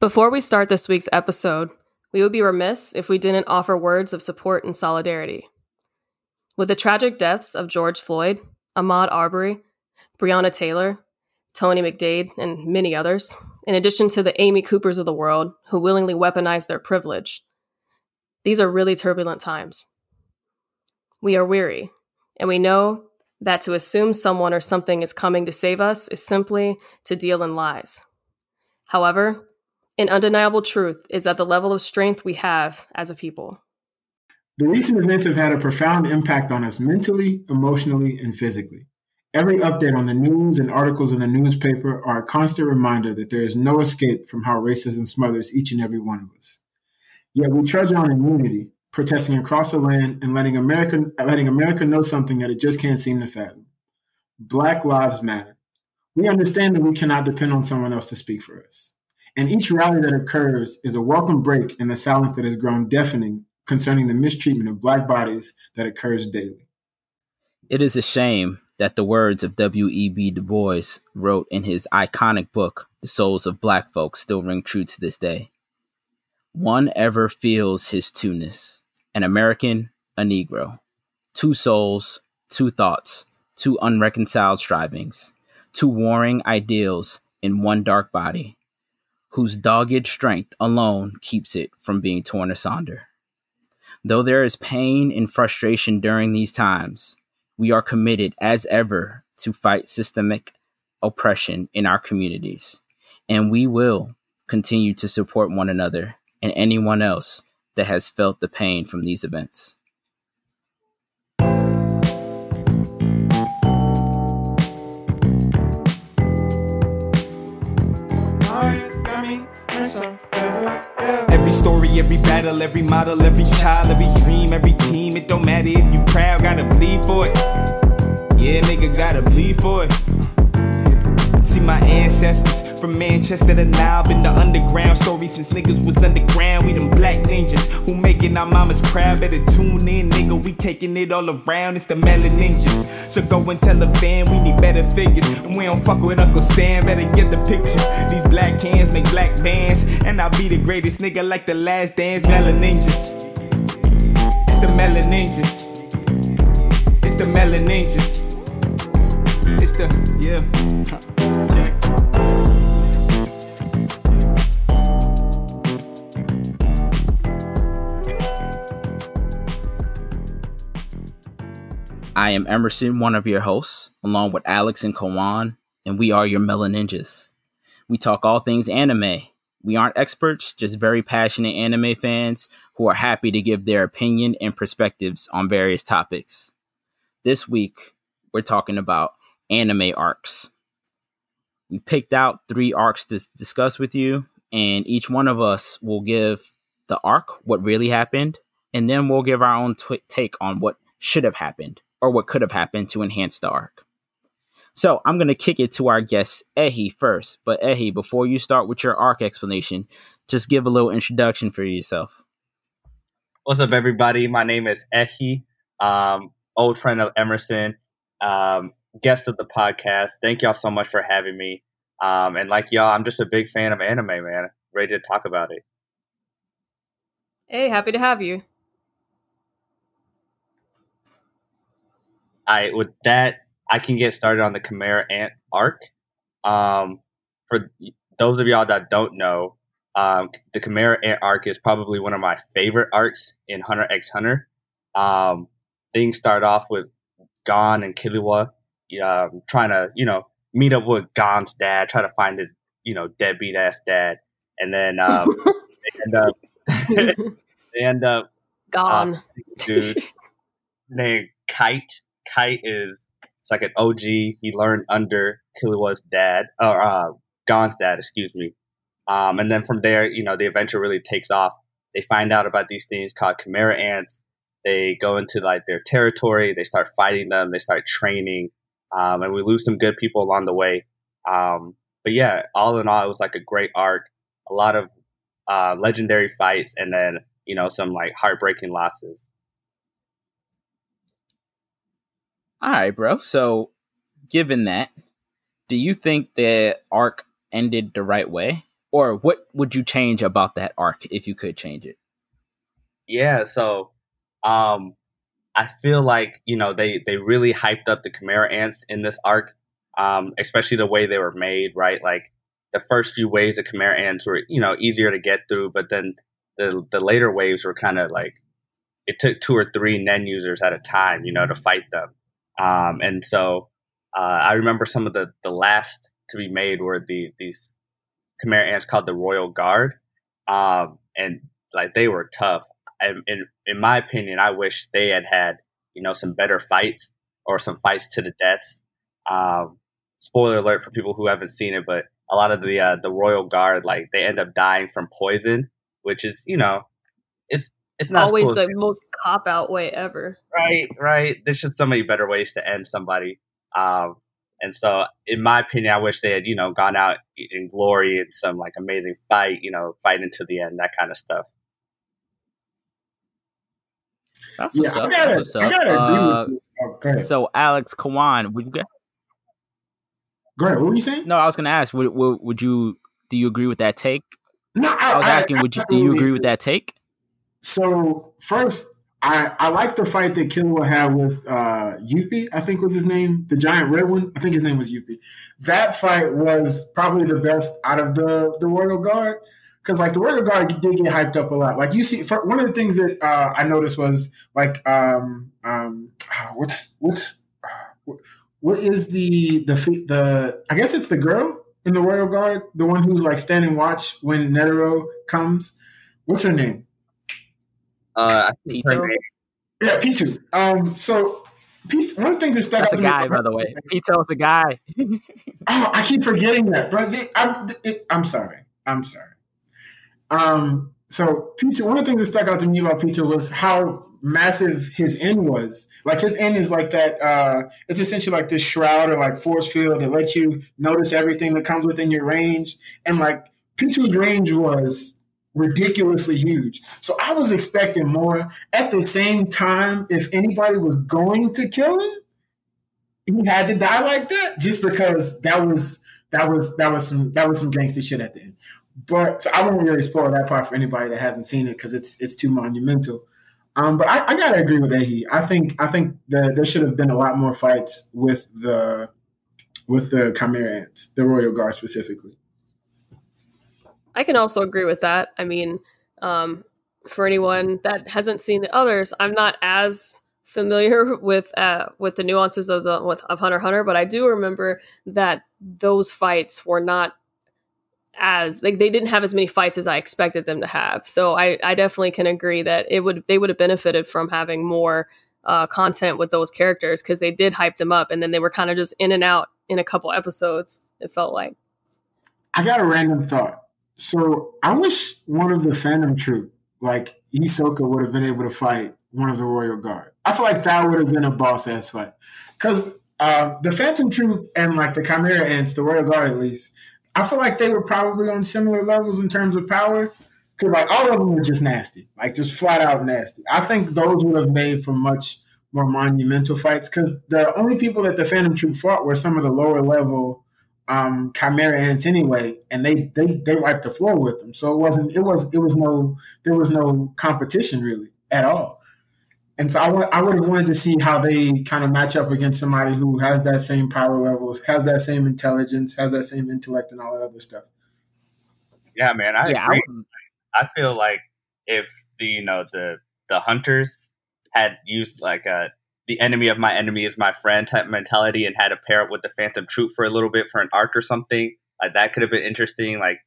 Before we start this week's episode, we would be remiss if we didn't offer words of support and solidarity. With the tragic deaths of George Floyd, Ahmaud Arbery, Breonna Taylor, Tony McDade, and many others, in addition to the Amy Coopers of the world who willingly weaponize their privilege, these are really turbulent times. We are weary, and we know that to assume someone or something is coming to save us is simply to deal in lies. However, an undeniable truth is that the level of strength we have as a people. The recent events have had a profound impact on us mentally, emotionally, and physically. Every update on the news and articles in the newspaper are a constant reminder that there is no escape from how racism smothers each and every one of us. Yet we trudge on in unity, protesting across the land and letting America, letting America know something that it just can't seem to fathom. Black lives matter. We understand that we cannot depend on someone else to speak for us. And each rally that occurs is a welcome break in the silence that has grown deafening concerning the mistreatment of Black bodies that occurs daily. It is a shame that the words of W.E.B. Du Bois wrote in his iconic book, The Souls of Black Folks, still ring true to this day. One ever feels his two-ness, an American, a Negro. Two souls, two thoughts, two unreconciled strivings, two warring ideals in one dark body, whose dogged strength alone keeps it from being torn asunder. Though there is pain and frustration during these times, we are committed as ever to fight systemic oppression in our communities, and we will continue to support one another and anyone else that has felt the pain from these events. Every battle, every model, every child, every dream, every team. It don't matter if you proud, gotta bleed for it. Yeah, nigga, gotta bleed for it. See my ancestors from Manchester to now been the underground story since niggas was underground. We them black ninjas who making our mamas proud. Better tune in, nigga. We taking it all around. It's the melon ninjas. So go and tell a fan we need better figures. And we don't fuck with Uncle Sam. Better get the picture. These black hands make black bands, and I'll be the greatest nigga like the last dance. Melon ninjas. It's the melon ninjas. It's the melon ninjas. It's the yeah. I am Emerson, one of your hosts, along with Alex and Kawan, and we are your Melon Ninjas. We talk all things anime. We aren't experts, just very passionate anime fans who are happy to give their opinion and perspectives on various topics. This week, we're talking about anime arcs. We picked out three arcs to discuss with you, and each one of us will give the arc what really happened, and then we'll give our own take on what should have happened or what could have happened to enhance the arc. So I'm going to kick it to our guest, Ehi, first. But Ehi, before you start with your arc explanation, just give a little introduction for yourself. What's up, everybody? My name is Ehi, um, old friend of Emerson, um, guest of the podcast. Thank y'all so much for having me. Um, and like y'all, I'm just a big fan of anime, man. Ready to talk about it. Hey, happy to have you. I with that I can get started on the Chimera Ant arc. Um, for those of y'all that don't know, um, the Chimera Ant arc is probably one of my favorite arcs in Hunter x Hunter. Um, things start off with Gon and Killua um, trying to, you know, meet up with Gon's dad, try to find his, you know, deadbeat ass dad, and then um, they end up they end up gone, uh, dude named Kite Kite is it's like an OG. He learned under Killua's dad or uh, Gon's dad, excuse me. Um, and then from there, you know, the adventure really takes off. They find out about these things called Chimera ants. They go into like their territory. They start fighting them. They start training, um, and we lose some good people along the way. Um, but yeah, all in all, it was like a great arc. A lot of uh, legendary fights, and then you know some like heartbreaking losses. All right, bro. So, given that, do you think the arc ended the right way? or what would you change about that arc if you could change it? Yeah, so um I feel like, you know, they they really hyped up the Chimera ants in this arc. Um, especially the way they were made, right? Like the first few waves of Chimera ants were, you know, easier to get through, but then the the later waves were kind of like it took two or three Nen users at a time, you know, to fight them. Um, and so uh, I remember some of the the last to be made were the these Chimera ants called the Royal Guard, um, and like they were tough. And in in my opinion, I wish they had had you know some better fights or some fights to the deaths. Um, spoiler alert for people who haven't seen it, but a lot of the uh, the Royal Guard like they end up dying from poison, which is you know it's it's not always the most cop out way ever. Right, right. There's just so many better ways to end somebody. Um, and so, in my opinion, I wish they had, you know, gone out in glory in some like amazing fight, you know, fighting to the end, that kind of stuff. That's what's yeah, up. Gotta, That's what's up. Uh, oh, so, Alex Kawan, would you get? Go. What were you saying? No, I was going to ask. Would, would, would you? Do you agree with that take? No, I, I was asking. I, would you? Do you agree with that take? So first, I, I like the fight that Killua had with uh, Youpi, I think was his name, the giant red one. I think his name was Youpi. That fight was probably the best out of the the Royal Guard because like the Royal Guard did get hyped up a lot. Like you see, for, one of the things that uh, I noticed was like um, um, what's what's what is the the the I guess it's the girl in the Royal Guard, the one who's like standing watch when Netero comes. What's her name? Uh, Pitou. Yeah, Pitou. Um, so Pete, one of the things that stuck That's out a guy, me, by the way. Pitou's a guy. oh, I keep forgetting that, but I'm, I'm sorry. I'm sorry. Um, so Pitou, one of the things that stuck out to me about Pitou was how massive his En was. Like his En is like that. Uh, it's essentially like this shroud or like force field that lets you notice everything that comes within your range. And like Pitou's range was ridiculously huge. So I was expecting more. At the same time, if anybody was going to kill him, he had to die like that just because that was that was that was some that was some gangster shit at the end. But so I won't really spoil that part for anybody that hasn't seen it because it's it's too monumental. Um, but I, I, gotta agree with Ehi. I think I think the, there should have been a lot more fights with the with the Chimera ants, the Royal Guard specifically. I can also agree with that. I mean, um, for anyone that hasn't seen the others, I'm not as familiar with uh, with the nuances of the with, of Hunter Hunter, but I do remember that those fights were not as like they didn't have as many fights as I expected them to have. So I, I definitely can agree that it would they would have benefited from having more uh, content with those characters because they did hype them up and then they were kind of just in and out in a couple episodes. It felt like. I got a random thought. So I wish one of the Phantom Troupe, like Hisoka, would have been able to fight one of the Royal Guard. I feel like that would have been a boss ass fight. Because uh, the Phantom Troupe and like the Chimera Ants, the Royal Guard at least, I feel like they were probably on similar levels in terms of power. Because like all of them were just nasty, like just flat out nasty. I think those would have made for much more monumental fights. Because the only people that the Phantom Troupe fought were some of the lower level um, Chimera ants anyway, and they, they they wiped the floor with them. So it wasn't it was it was no there was no competition really at all. And so I, w- I would I would have wanted to see how they kind of match up against somebody who has that same power level, has that same intelligence, has that same intellect, and all that other stuff. Yeah, man, I yeah, agree. I, I feel like if the you know the the hunters had used like a the enemy of my enemy is my friend type mentality and had to pair up with the Phantom Troupe for a little bit for an arc or something. Like that could have been interesting. Like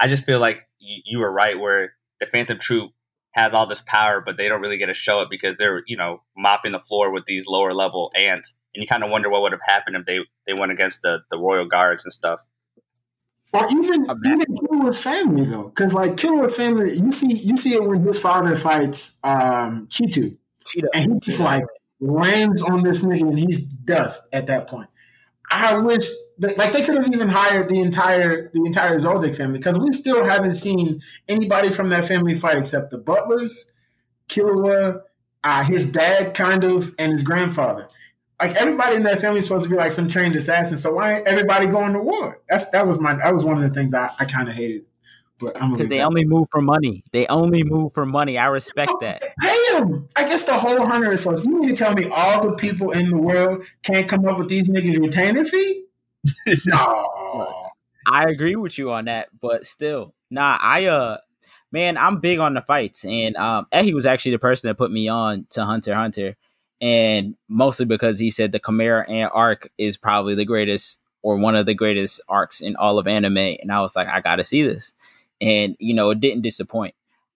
I just feel like you, you were right where the Phantom Troupe has all this power, but they don't really get to show it because they're you know mopping the floor with these lower level ants, and you kind of wonder what would have happened if they they went against the the royal guards and stuff. Or even even Killua's family though, because like Killua's family, you see you see it when his father fights um Chitou, Cheetah. and he's just like lands on this nigga and he's dust at that point. I wish like they could have even hired the entire the entire Zoldyck family because we still haven't seen anybody from that family fight except the Butlers, Killua, uh, his dad, kind of, and his grandfather. Like everybody in that family is supposed to be like some trained assassin. So why ain't everybody going to war? That's that was my that was one of the things I, I kind of hated But I'm because they only move for money. They only move for money. I respect that. Pay them. I guess the whole hundred is so. You need to tell me all the people in the world can't come up with these niggas retainer fee? no. I agree with you on that, but still, nah. I uh, man, I'm big on the fights, and um, Eddie was actually the person that put me on to Hunter Hunter, and mostly because he said the Chimera Ant arc is probably the greatest or one of the greatest arcs in all of anime, and I was like, I gotta see this, and you know, it didn't disappoint.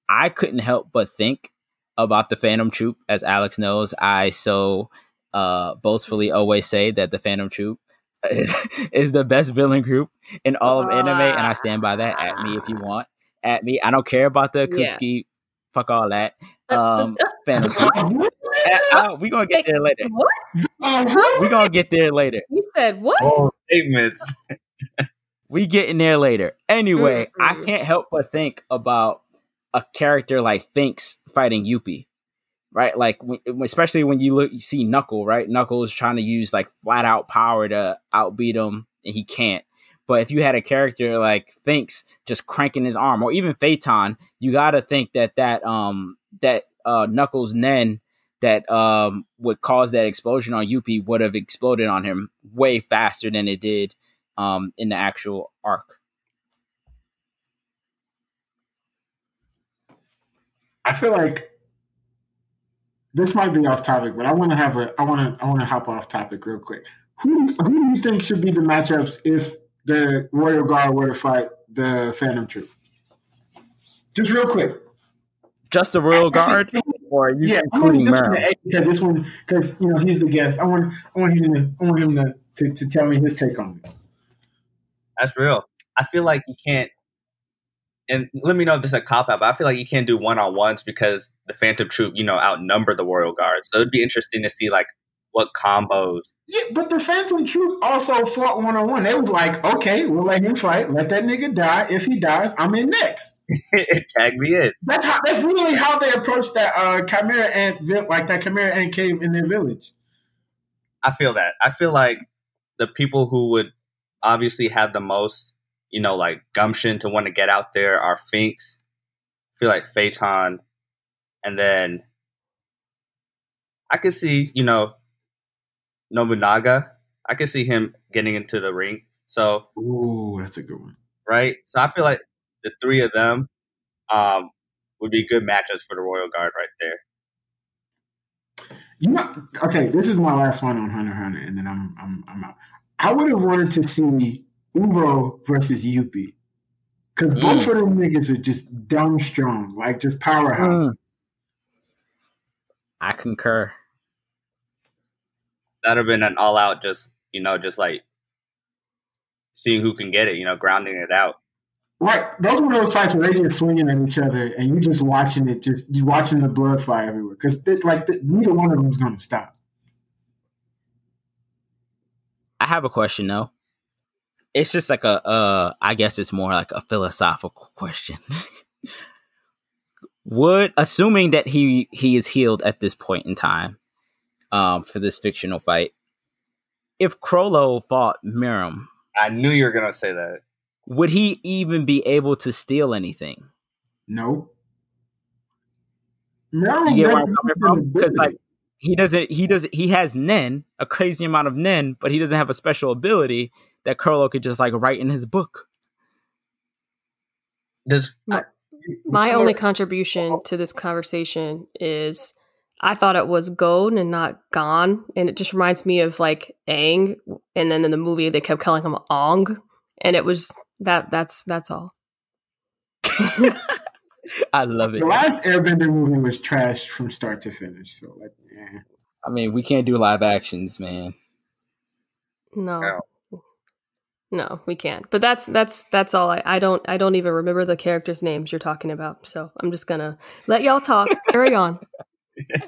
I couldn't help but think about the Phantom Troupe, as Alex knows. I so uh, boastfully always say that the Phantom Troupe is the best villain group in all of anime, and I stand by that. At me if you want. At me. I don't care about the Akatsuki. Yeah. Fuck all that. Um, Phantom Troupe. uh, we gonna get there later. What? We gonna get there later. You said what? Oh, statements. we get in there later. Anyway, mm-hmm. I can't help but think about a character like Finks fighting Youpi right? Like especially when you look, you see Knuckle, right? Knuckles trying to use like flat out power to outbeat him, and he can't. But if you had a character like Finks just cranking his arm, or even Feitan, you got to think that that um that uh, Knuckles Nen that um would cause that explosion on Youpi would have exploded on him way faster than it did um in the actual arc. I feel like this might be off topic, but I want to have a I want to I want to hop off topic real quick. Who who do you think should be the matchups if the Royal Guard were to fight the Phantom Troupe? Just real quick. Just the Royal Guard, or you yeah, including this because this one because you know he's the guest. I want I want him to I want him to, to, to tell me his take on it. That's real. I feel like you can't and let me know if this is a cop out, but I feel like you can't do one on ones because the Phantom Troupe, you know, outnumber the Royal Guard. So it'd be interesting to see like what combos. Yeah, but the Phantom Troupe also fought one on one. They was like, okay, we'll let him fight. Let that nigga die. If he dies, I'm in next. Tag me in. That's how. That's really how they approached that uh, Chimera Ant, like that Chimera Ant cave in their village. I feel that. I feel like the people who would obviously have the most you know, like gumption to want to get out there are Finks. I feel like Feitan. And then I could see, you know, Nobunaga. I could see him getting into the ring. So Ooh, that's a good one. Right? So I feel like the three of them um, would be good matches for the Royal Guard right there. You know, okay, this is my last one on Hunter Hunter, and then I'm I'm I'm out. I would have wanted to see Uvo versus Youpi. Because mm. both of them niggas are just dumb strong, like just powerhouse. Mm. I concur. That'd have been an all out, just, you know, just like seeing who can get it, you know, grounding it out. Right. Those were those fights where they just swinging at each other and you just watching it, just you watching the blood fly everywhere. Because like neither one of them is going to stop. I have a question though it's just like a uh I guess it's more like a philosophical question. Would assuming that he he is healed at this point in time, um, for this fictional fight, if Chrollo fought Meruem, I knew you were gonna say that. Would he even be able to steal anything? No. No, you get where I'm coming from? Because like he doesn't he doesn't he has Nen, a crazy amount of Nen, but he doesn't have a special ability that Chrollo could just like write in his book. Does my, my only contribution to this conversation is I thought it was Gon and not gone and it just reminds me of like Aang, and then in the movie they kept calling him Ong, and it was that. That's that's all. I love it. The last Airbender movie was trash from start to finish. So, like, yeah. I mean, we can't do live actions, man. No. no. No, we can't. But that's that's that's all. I, I don't I don't even remember the characters' names you're talking about. So I'm just gonna let y'all talk. Carry on.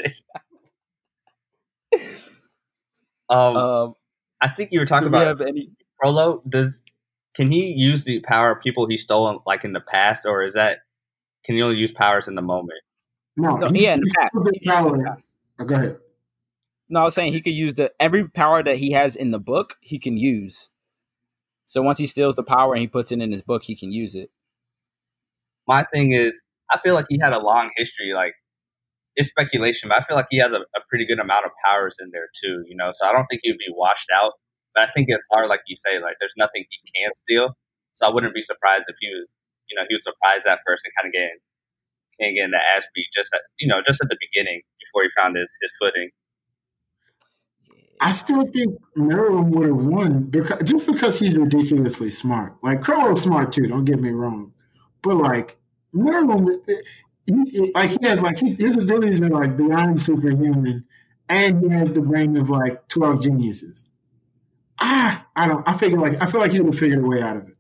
um, um, I think you were talking about have any Chrollo. Does can he use the power of people he stole like in the past, or is that can he only use powers in the moment? No, no yeah, in the past. The past. Oh, go ahead. No, I was saying he could use the every power that he has in the book. He can use so once he steals the power and he puts it in his book, he can use it. my thing is, I feel like he had a long history. Like it's speculation, but I feel like he has a, a pretty good amount of powers in there too. You know, so I don't think he would be washed out. But I think it's hard, like you say, like there's nothing he can steal. So I wouldn't be surprised if he was, you know, he was surprised at first and kind of getting, getting the ass beat just at, you know, just at the beginning before he found his, his footing. I still think Meruem would have won because just because he's ridiculously smart. Like Chrollo's smart too. Don't get me wrong, but like he, like he has like his, his abilities are like beyond superhuman, and he has the brain of like twelve geniuses. Ah, I don't. I figure like I feel like he would have figured a way out of it.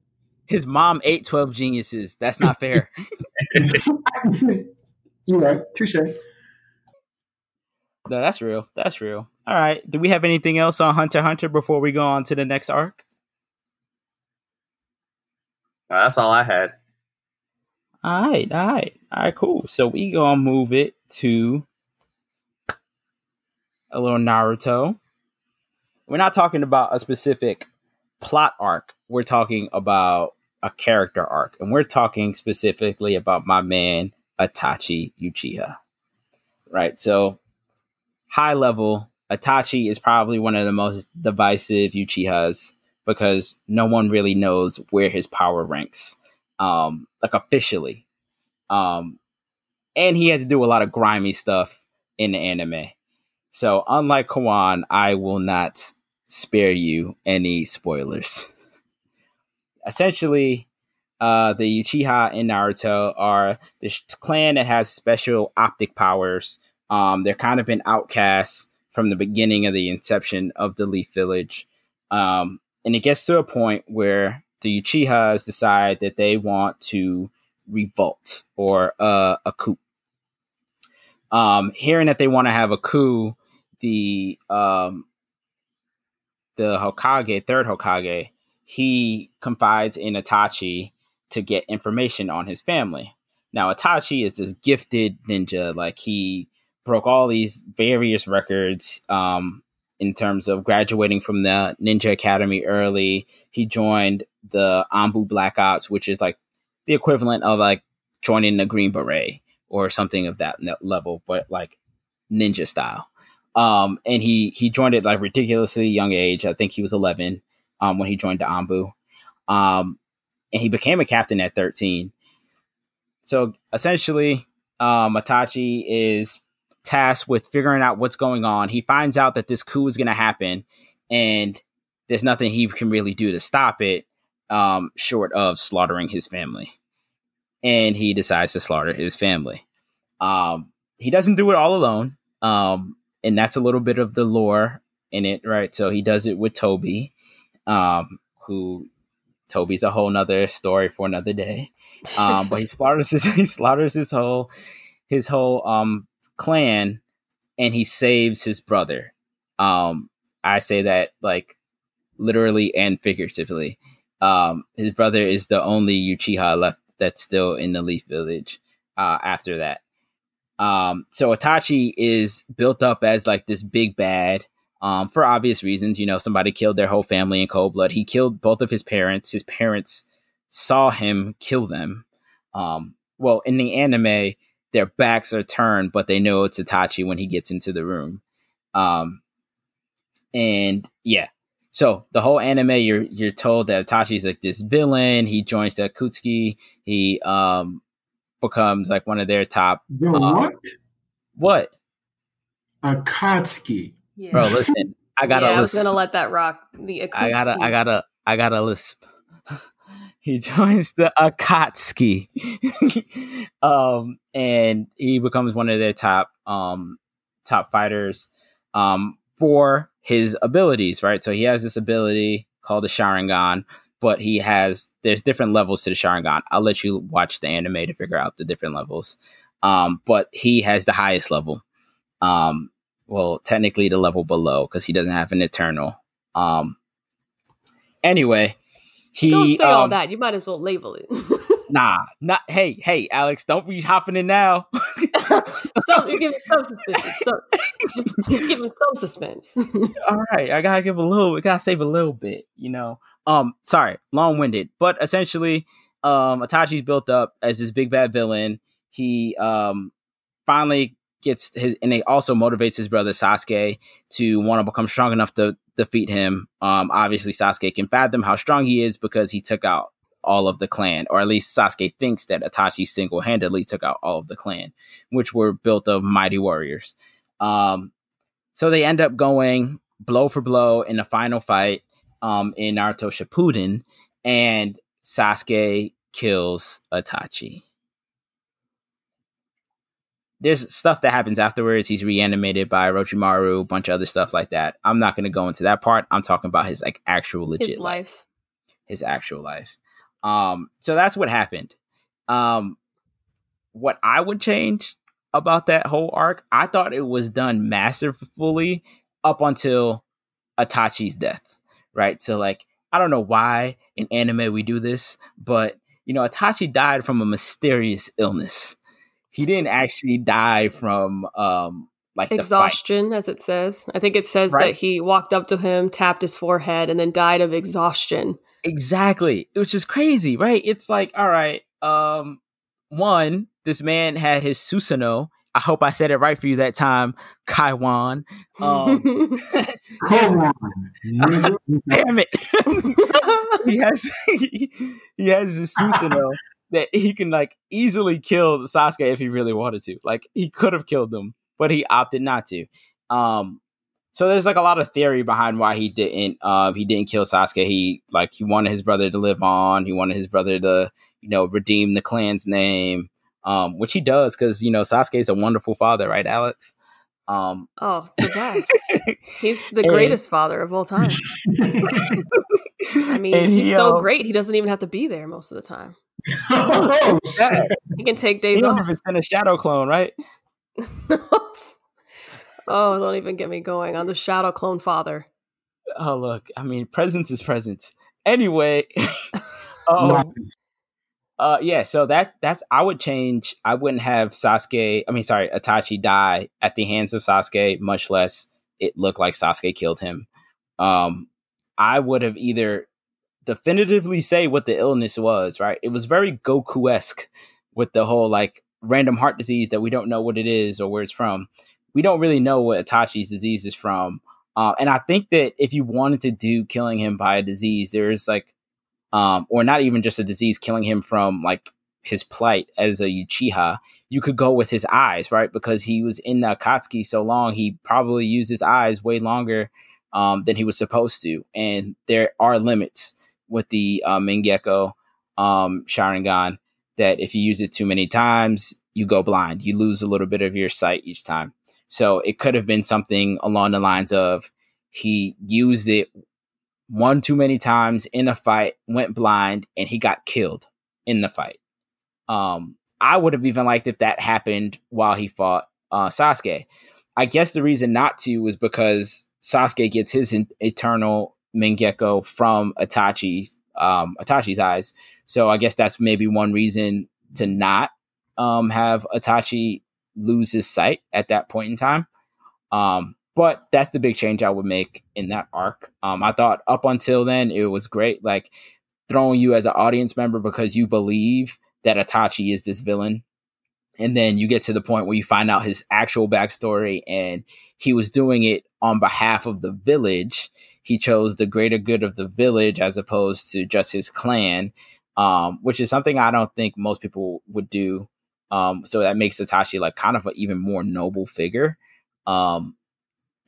His mom ate twelve geniuses. That's not fair. You're right. Touche. No, that's real. That's real. All right. Do we have anything else on Hunter Hunter before we go on to the next arc? Uh, that's all I had. All right, all right, all right, cool. So we gonna move it to a little Naruto. We're not talking about a specific plot arc. We're talking about a character arc, and we're talking specifically about my man Itachi Uchiha. Right. So high level, Itachi is probably one of the most divisive Uchihas because no one really knows where his power ranks, um, like officially. Um, and he had to do a lot of grimy stuff in the anime. So, unlike Kawan, I will not spare you any spoilers. Essentially, uh, the Uchiha and Naruto are this clan that has special optic powers. Um, they're kind of been outcasts from the beginning of the inception of the Leaf Village. Um, and it gets to a point where the Uchihas decide that they want to revolt or uh, a coup. Um, hearing that they want to have a coup, the um, the Hokage, third Hokage, he confides in Itachi to get information on his family. Now, Itachi is this gifted ninja. Like he broke all these various records um, in terms of graduating from the Ninja Academy early. He joined the Anbu Black Ops, which is like the equivalent of like joining the Green Beret or something of that level, but like ninja style. Um, and he he joined it like ridiculously young age. I think he was 11 um, when he joined the Anbu. Um, and he became a captain at 13. So essentially, um, Itachi is tasked with figuring out what's going on. He finds out that this coup is going to happen, and there's nothing he can really do to stop it, um, short of slaughtering his family. And he decides to slaughter his family. Um, he doesn't do it all alone, um, and that's a little bit of the lore in it, right? So he does it with Tobi, um, who Tobi's a whole nother story for another day. Um, but he slaughters his, he slaughters his whole his whole um clan and he saves his brother. Um, I say that like literally and figuratively. Um, his brother is the only Uchiha left that's still in the Leaf Village. Uh, after that, um, so Itachi is built up as like this big bad. Um, for obvious reasons, you know, somebody killed their whole family in cold blood. He killed both of his parents. His parents saw him kill them. Um, well, in the anime, their backs are turned, but they know it's Itachi when he gets into the room. Um, and yeah, so the whole anime, you're you're told that Itachi's like this villain. He joins the Akatsuki. He um becomes like one of their top. Yo, um, what? What? Akatsuki. Yeah. Bro, listen. I gotta yeah, I was gonna let that rock. The I gotta. I gotta. I gotta lisp. he joins the Akatsuki, um, and he becomes one of their top um top fighters um for his abilities. Right, so he has this ability called the Sharingan, but he has there's different levels to the Sharingan. I'll let you watch the anime to figure out the different levels. Um, but he has the highest level. Um, well, technically the level below because he doesn't have an eternal. Um, anyway, he Don't say all um, that. You might as well label it. Nah, not hey, hey, Alex, don't be hopping in now. some, you're giving some suspense. So, just give him some suspense. All right, I gotta give a little, I gotta save a little bit, you know. Um, sorry, long winded, but essentially, um, Itachi's built up as this big bad villain. He um, finally gets his, and it also motivates his brother Sasuke to want to become strong enough to defeat him. Um, obviously, Sasuke can fathom how strong he is because he took out all of the clan, or at least Sasuke thinks that Itachi single handedly took out all of the clan, which were built of mighty warriors. Um, so they end up going blow for blow in the final fight um, in Naruto Shippuden, and Sasuke kills Itachi. There's stuff that happens afterwards. He's reanimated by Orochimaru, a bunch of other stuff like that. I'm not going to go into that part. I'm talking about his like actual legit His life. life. His actual life. Um, so that's what happened. Um, what I would change about that whole arc, I thought it was done masterfully up until Itachi's death, right? So like I don't know why in anime we do this, but you know Itachi died from a mysterious illness. He didn't actually die from um like. Exhaustion, as it says. I think it says Right. that he walked up to him, tapped his forehead, and then died of exhaustion. Exactly. Which is crazy, right? It's like, all right, um, one, this man had his Susanoo. I hope I said it right for you that time, Kawan. Um, on. damn it. he has he has this Susanoo that he can like easily kill Sasuke if he really wanted to. Like he could have killed him, but he opted not to. Um so there's like a lot of theory behind why he didn't uh, he didn't kill Sasuke. He like he wanted his brother to live on. He wanted his brother to, you know, redeem the clan's name. Um, which he does because you know Sasuke is a wonderful father, right, Alex? Um, oh, the best. He's the And- greatest father of all time. I mean, he's he, so uh, great, he doesn't even have to be there most of the time. Oh, shit. He can take days don't off. even send a shadow clone, right? oh, don't even get me going on the shadow clone father. Oh look, I mean, presence is presence. Anyway, um, Nice. uh, yeah. So that that's I would change. I wouldn't have Sasuke. I mean, sorry, Itachi die at the hands of Sasuke. Much less it looked like Sasuke killed him. Um, I would have either definitively say what the illness was. Right, it was very Goku esque with the whole like random heart disease that we don't know what it is or where it's from. We don't really know what Itachi's disease is from. Uh, and I think that if you wanted to do killing him by a disease, there's like, um, or not even just a disease, killing him from like his plight as a Uchiha, you could go with his eyes, right? Because he was in the Akatsuki so long, he probably used his eyes way longer um, than he was supposed to. And there are limits with the uh, Mangekyo um, Sharingan that if you use it too many times, you go blind. You lose a little bit of your sight each time. So it could have been something along the lines of he used it one too many times in a fight, went blind, and he got killed in the fight. Um, I would have even liked if that happened while he fought uh, Sasuke. I guess the reason not to was because Sasuke gets his in- eternal Mangekyo from Itachi's um, Itachi's eyes. So I guess that's maybe one reason to not um, have Itachi lose his sight at that point in time. Um, but that's the big change I would make in that arc. Um, I thought up until then it was great, like throwing you as an audience member because you believe that Itachi is this villain. And then you get to the point where you find out his actual backstory and he was doing it on behalf of the village. He chose the greater good of the village as opposed to just his clan, um, which is something I don't think most people would do um, so that makes Satoshi like kind of an even more noble figure. Um,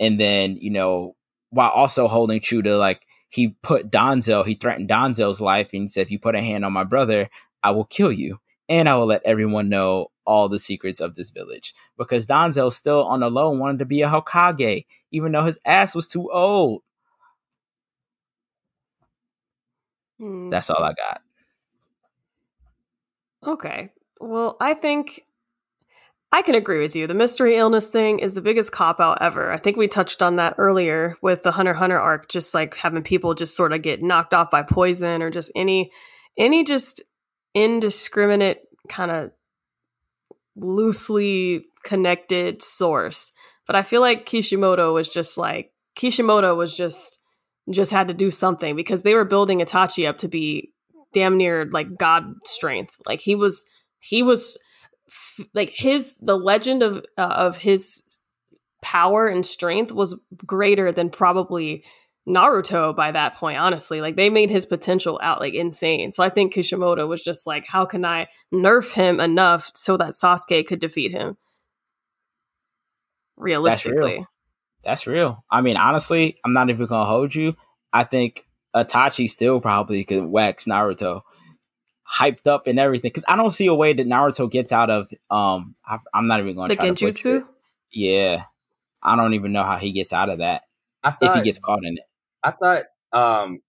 and then, you know, while also holding true to like he put Danzo, he threatened Danzo's life and he said, if you put a hand on my brother, I will kill you. And I will let everyone know all the secrets of this village. Because Donzel still on the low wanted to be a Hokage, even though his ass was too old. Hmm. That's all I got. Okay. Well, I think I can agree with you. The mystery illness thing is the biggest cop out ever. I think we touched on that earlier with the Hunter Hunter arc, just like having people just sort of get knocked off by poison or just any any just indiscriminate kind of loosely connected source. But I feel like Kishimoto was just like Kishimoto was just just had to do something because they were building Itachi up to be damn near like god strength. Like he was he was f- like his the legend of uh, of his power and strength was greater than probably Naruto by that point, honestly. Like they made his potential out like insane. So I think Kishimoto was just like, how can I nerf him enough so that Sasuke could defeat him? Realistically. That's real. I mean, honestly, I'm not even gonna hold you. I think Itachi still probably could wax Naruto, hyped up and everything. Because I don't see a way that Naruto gets out of. Um, I, am not even going to the to genjutsu. Yeah, I don't even know how he gets out of that I thought, if he gets caught in it. I thought um,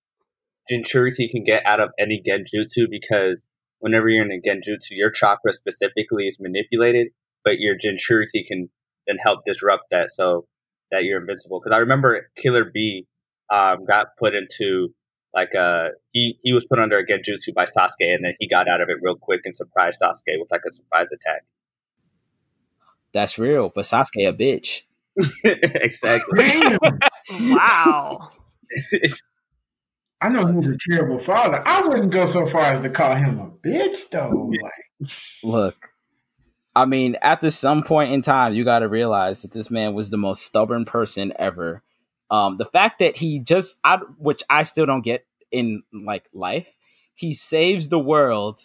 Jinchuriki can get out of any genjutsu because whenever you're in a genjutsu, your chakra specifically is manipulated, but your Jinchuriki can then help disrupt that so that you're invincible. Because I remember Killer B um, got put into like a he he was put under a genjutsu by Sasuke, and then he got out of it real quick and surprised Sasuke with like a surprise attack. That's real, but Sasuke a bitch. exactly. wow. I know he's a terrible father. I wouldn't go so far as to call him a bitch, though. Like, Look, I mean, after some point in time, you got to realize that this man was the most stubborn person ever. Um, the fact that he just, I, which I still don't get in like life, he saves the world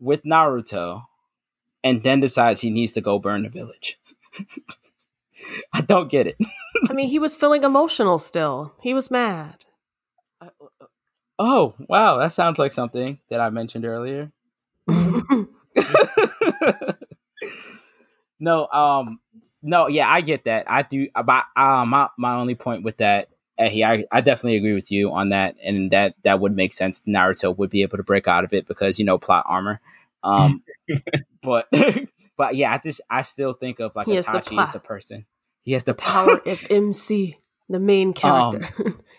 with Naruto, and then decides he needs to go burn the village. I don't get it. I mean, he was feeling emotional still. He was mad. Oh, wow. That sounds like something that I mentioned earlier. no, um, no, yeah, I get that. I do. About uh, my my only point with that, Ehi, I I definitely agree with you on that, and that that would make sense. Naruto would be able to break out of it because you know plot armor. Um, but but yeah, I just I still think of like He has the Itachi as a person. He has the Power of MC, the main character.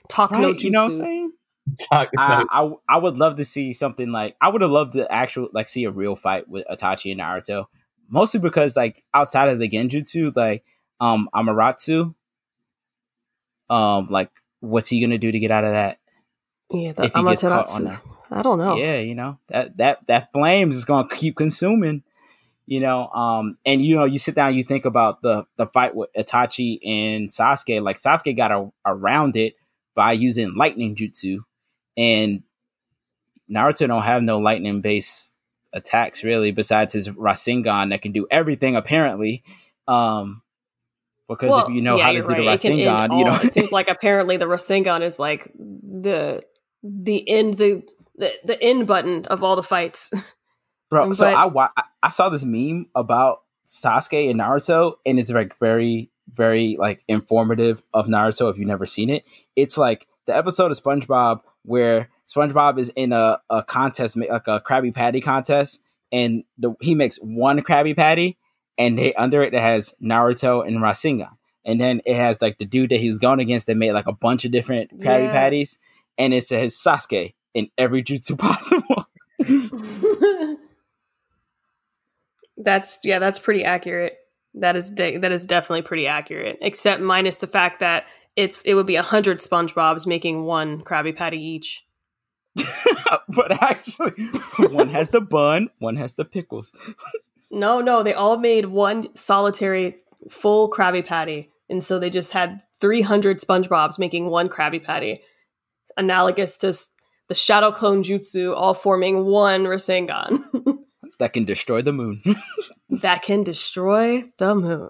Talk no jutsu. You know what I'm saying? Talk I, about- I I would love to see something like I would have loved to actual like see a real fight with Itachi and Naruto. Mostly because like outside of the Genjutsu, like um Amaterasu, um like what's he gonna do to get out of that? Yeah, the If he gets caught on Amaterasu. I don't know. Yeah, you know that that that flames is gonna keep consuming. You know, um, and you know, you sit down, you think about the the fight with Itachi and Sasuke. Like Sasuke got a, around it by using lightning jutsu, and Naruto don't have no lightning based attacks really, besides his Rasengan that can do everything apparently. Um, because Well, if you know yeah, how to do the right. End Rasengan, you know, it seems like apparently the Rasengan is like the the end the the, the end button of all the fights. Bro, so I, wa- I I saw this meme about Sasuke and Naruto, and it's like very, very like informative of Naruto if you've never seen it. It's like the episode of SpongeBob where SpongeBob is in a, a contest, like a Krabby Patty contest, and the, he makes one Krabby Patty, and they under it it has Naruto and Rasengan, and then it has like the dude that he was going against that made like a bunch of different Krabby Yeah. Patties, and it says Sasuke in every jutsu possible. that's yeah, that's pretty accurate. That is de- that is definitely pretty accurate. Except minus the fact that it's it would be a hundred SpongeBob's making one Krabby Patty each. Uh, but actually, one has the bun, one has the pickles. No, no, they all made one solitary full Krabby Patty, and so they just had three hundred SpongeBob's making one Krabby Patty, analogous to the Shadow Clone Jutsu, all forming one Rasengan that can destroy the moon. that can destroy the moon.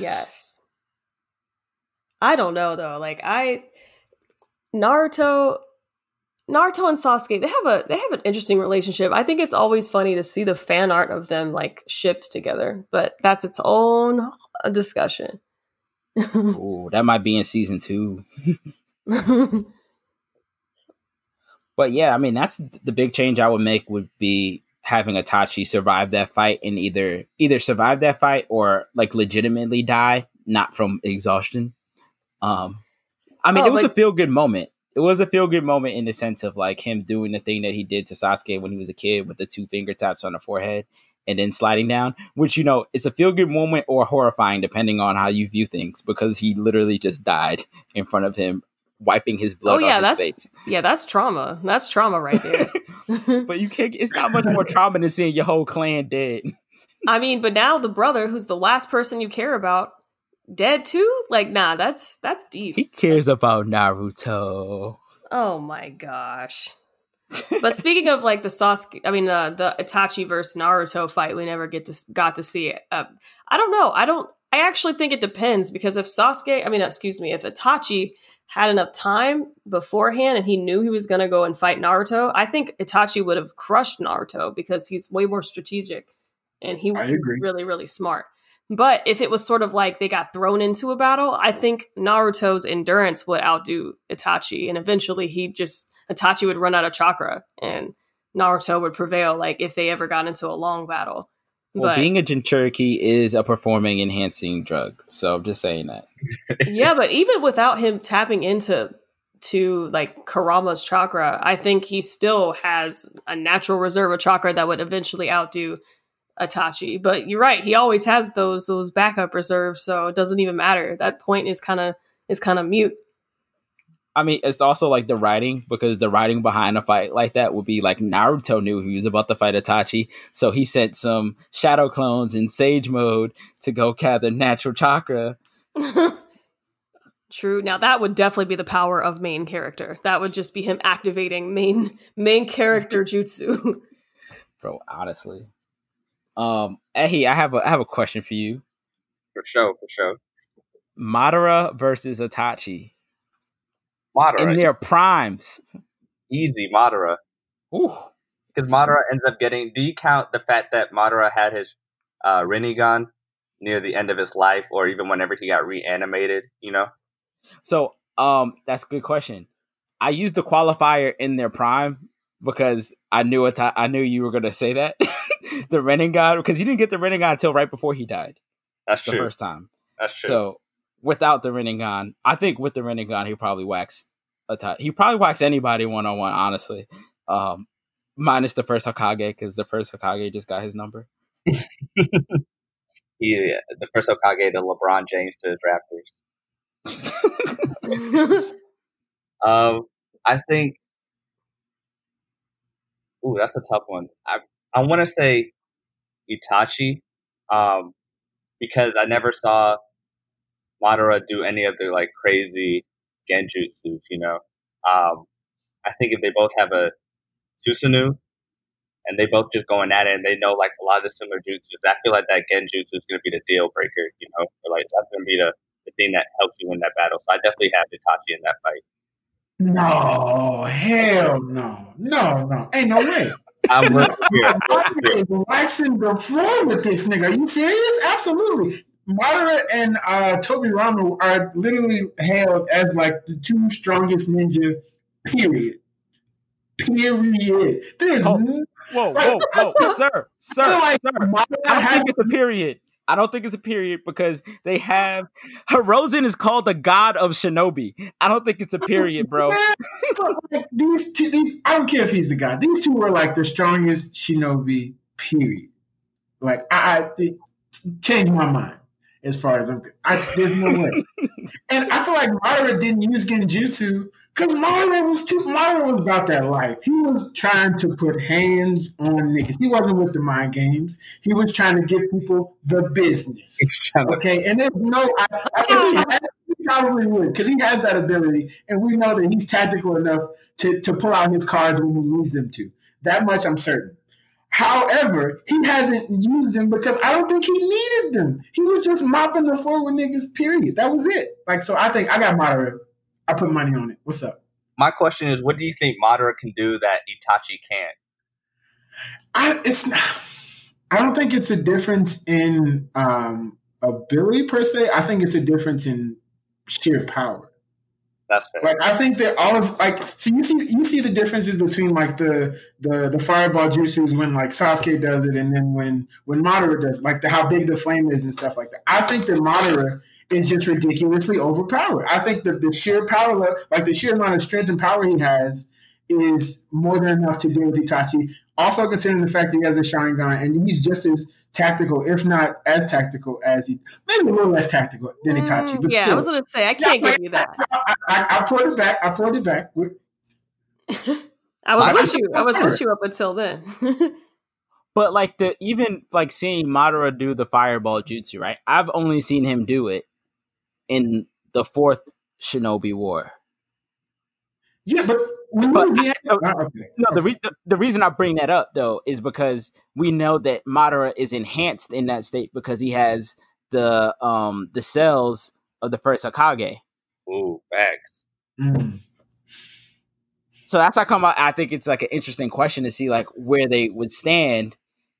yes. I don't know though. Like I Naruto Naruto and Sasuke, they have a they have an interesting relationship. I think it's always funny to see the fan art of them like shipped together, but that's its own uh, discussion. Ooh, that might be in season two. But yeah, I mean, that's the big change I would make would be having Itachi survive that fight and either either survive that fight or like legitimately die, not from exhaustion. Um, I mean, Oh, it was like- a feel good moment. It was a feel good moment in the sense of like him doing the thing that he did to Sasuke when he was a kid with the two finger taps on the forehead and then sliding down, which you know it's a feel good moment or horrifying depending on how you view things because he literally just died in front of him wiping his blood. oh yeah, that's face. yeah, that's trauma. That's trauma right there. But you can't. It's not much more trauma than seeing your whole clan dead. I mean, but now the brother, who's the last person you care about, dead too. Like, nah, that's that's deep. He cares about Naruto. Oh my gosh. but speaking of like the Sasuke, I mean uh, the Itachi versus Naruto fight, we never get to got to see it. Uh, I don't know. I don't. I actually think it depends because if Sasuke, I mean, excuse me, if Itachi had enough time beforehand and he knew he was going to go and fight Naruto, I think Itachi would have crushed Naruto because he's way more strategic and he was really really smart. But if it was sort of like they got thrown into a battle, I think Naruto's endurance would outdo Itachi, and eventually he just Itachi would run out of chakra, and Naruto would prevail. Like if they ever got into a long battle. Well, but being a Jinchuriki is a performing enhancing drug. So I'm just saying that. yeah, but even without him tapping into to like Kurama's chakra, I think he still has a natural reserve of chakra that would eventually outdo Itachi. But you're right, he always has those those backup reserves, so it doesn't even matter. That point is kind of is kind of mute. I mean, it's also like the writing because the writing behind a fight like that would be like Naruto knew he was about to fight Itachi, so he sent some shadow clones in Sage mode to go gather natural chakra. True. Now that would definitely be the power of main character. That would just be him activating main main character jutsu. Bro, honestly. Um, Ehi, I have a I have a question for you. for sure, for sure. Madara versus Itachi Madara, in their primes. easy Madara, Ooh. because Madara ends up getting. Do you count the fact that Madara had his uh, Rinnegan near the end of his life, or even whenever he got reanimated? You know, So, um, that's a good question. I used the qualifier in their prime because I knew it. I knew you were going to say that the Rinnegan because he didn't get the Rinnegan until right before he died that's the true. first time. That's true. So, without the Rinnegan, I think with the Rinnegan, he probably whacks Itachi. He probably whacks anybody one on one. Honestly, um, minus the first Hokage because the first Hokage just got his number. he, the first Hokage, the LeBron James to the Raptors. Um, I think. Ooh, that's a tough one. I I want to say Itachi, um, because I never saw Madara do any of the like crazy genjutsu. You know, um, I think if they both have a Susanoo and they both just going at it and they know like a lot of the similar jutsus, I feel like that genjutsu is going to be the deal breaker. You know, like that's going to be the the thing that helps you win that battle. So I definitely have Itachi in that fight. No, hell no. No, no. Ain't no way. I'm with you here. Madara is waxing the floor with this nigga. Are you serious? Absolutely. Madara and uh, Tobirama are literally hailed as like the two strongest ninja, period. Period. There's Oh, no- Whoa, whoa, whoa, sir, sir, So, like, sir. I don't think it's a period. I don't think it's a period because they have Hiruzen is called the god of shinobi. I don't think it's a period, bro. like, these two, these, I don't care if he's the god. These two were like the strongest shinobi. Period. Like I, I changed my mind as far as I'm. I, there's no way. and I feel like Madara didn't use Genjutsu because Madara was too. Madara was about that life. He was trying to put hands on niggas. He wasn't with the mind games. He was trying to give people the business. Okay, and there's no. I, I, if he, had, he probably would because he has that ability, and we know that he's tactical enough to to pull out his cards when he needs them to. That much I'm certain. However, he hasn't used them because I don't think he needed them. He was just mopping the floor with niggas. Period. That was it. Like so, I think I got Madara. I put money on it. What's up? My question is, what do you think Madara can do that Itachi can't? I it's I don't think it's a difference in um, ability per se. I think it's a difference in sheer power. That's fair. Like I think that all of like so you see you see the differences between like the the the fireball jutsus when like Sasuke does it and then when when Madara does it, like the how big the flame is and stuff like that. I think that Madara is just ridiculously overpowered. I think that the sheer power le- like the sheer amount of strength and power he has is more than enough to deal with Itachi Also considering the fact that he has a Sharingan and he's just as tactical, if not as tactical as he, maybe a little less tactical than Itachi. Mm, yeah, still. I was going to say I can't yeah, give you that. I, I, I pulled it back. I pulled it back. I was with you. I was with you up until then. but like the even like seeing Madara do the fireball jutsu, right? I've only seen him do it in the fourth Shinobi War. Yeah, but but the, no, okay. no the, re- the, the reason I bring that up though is because we know that Madara is enhanced in that state because he has the um the cells of the first Hokage. Ooh, facts. Mm. So that's how come I, I think it's like an interesting question to see like where they would stand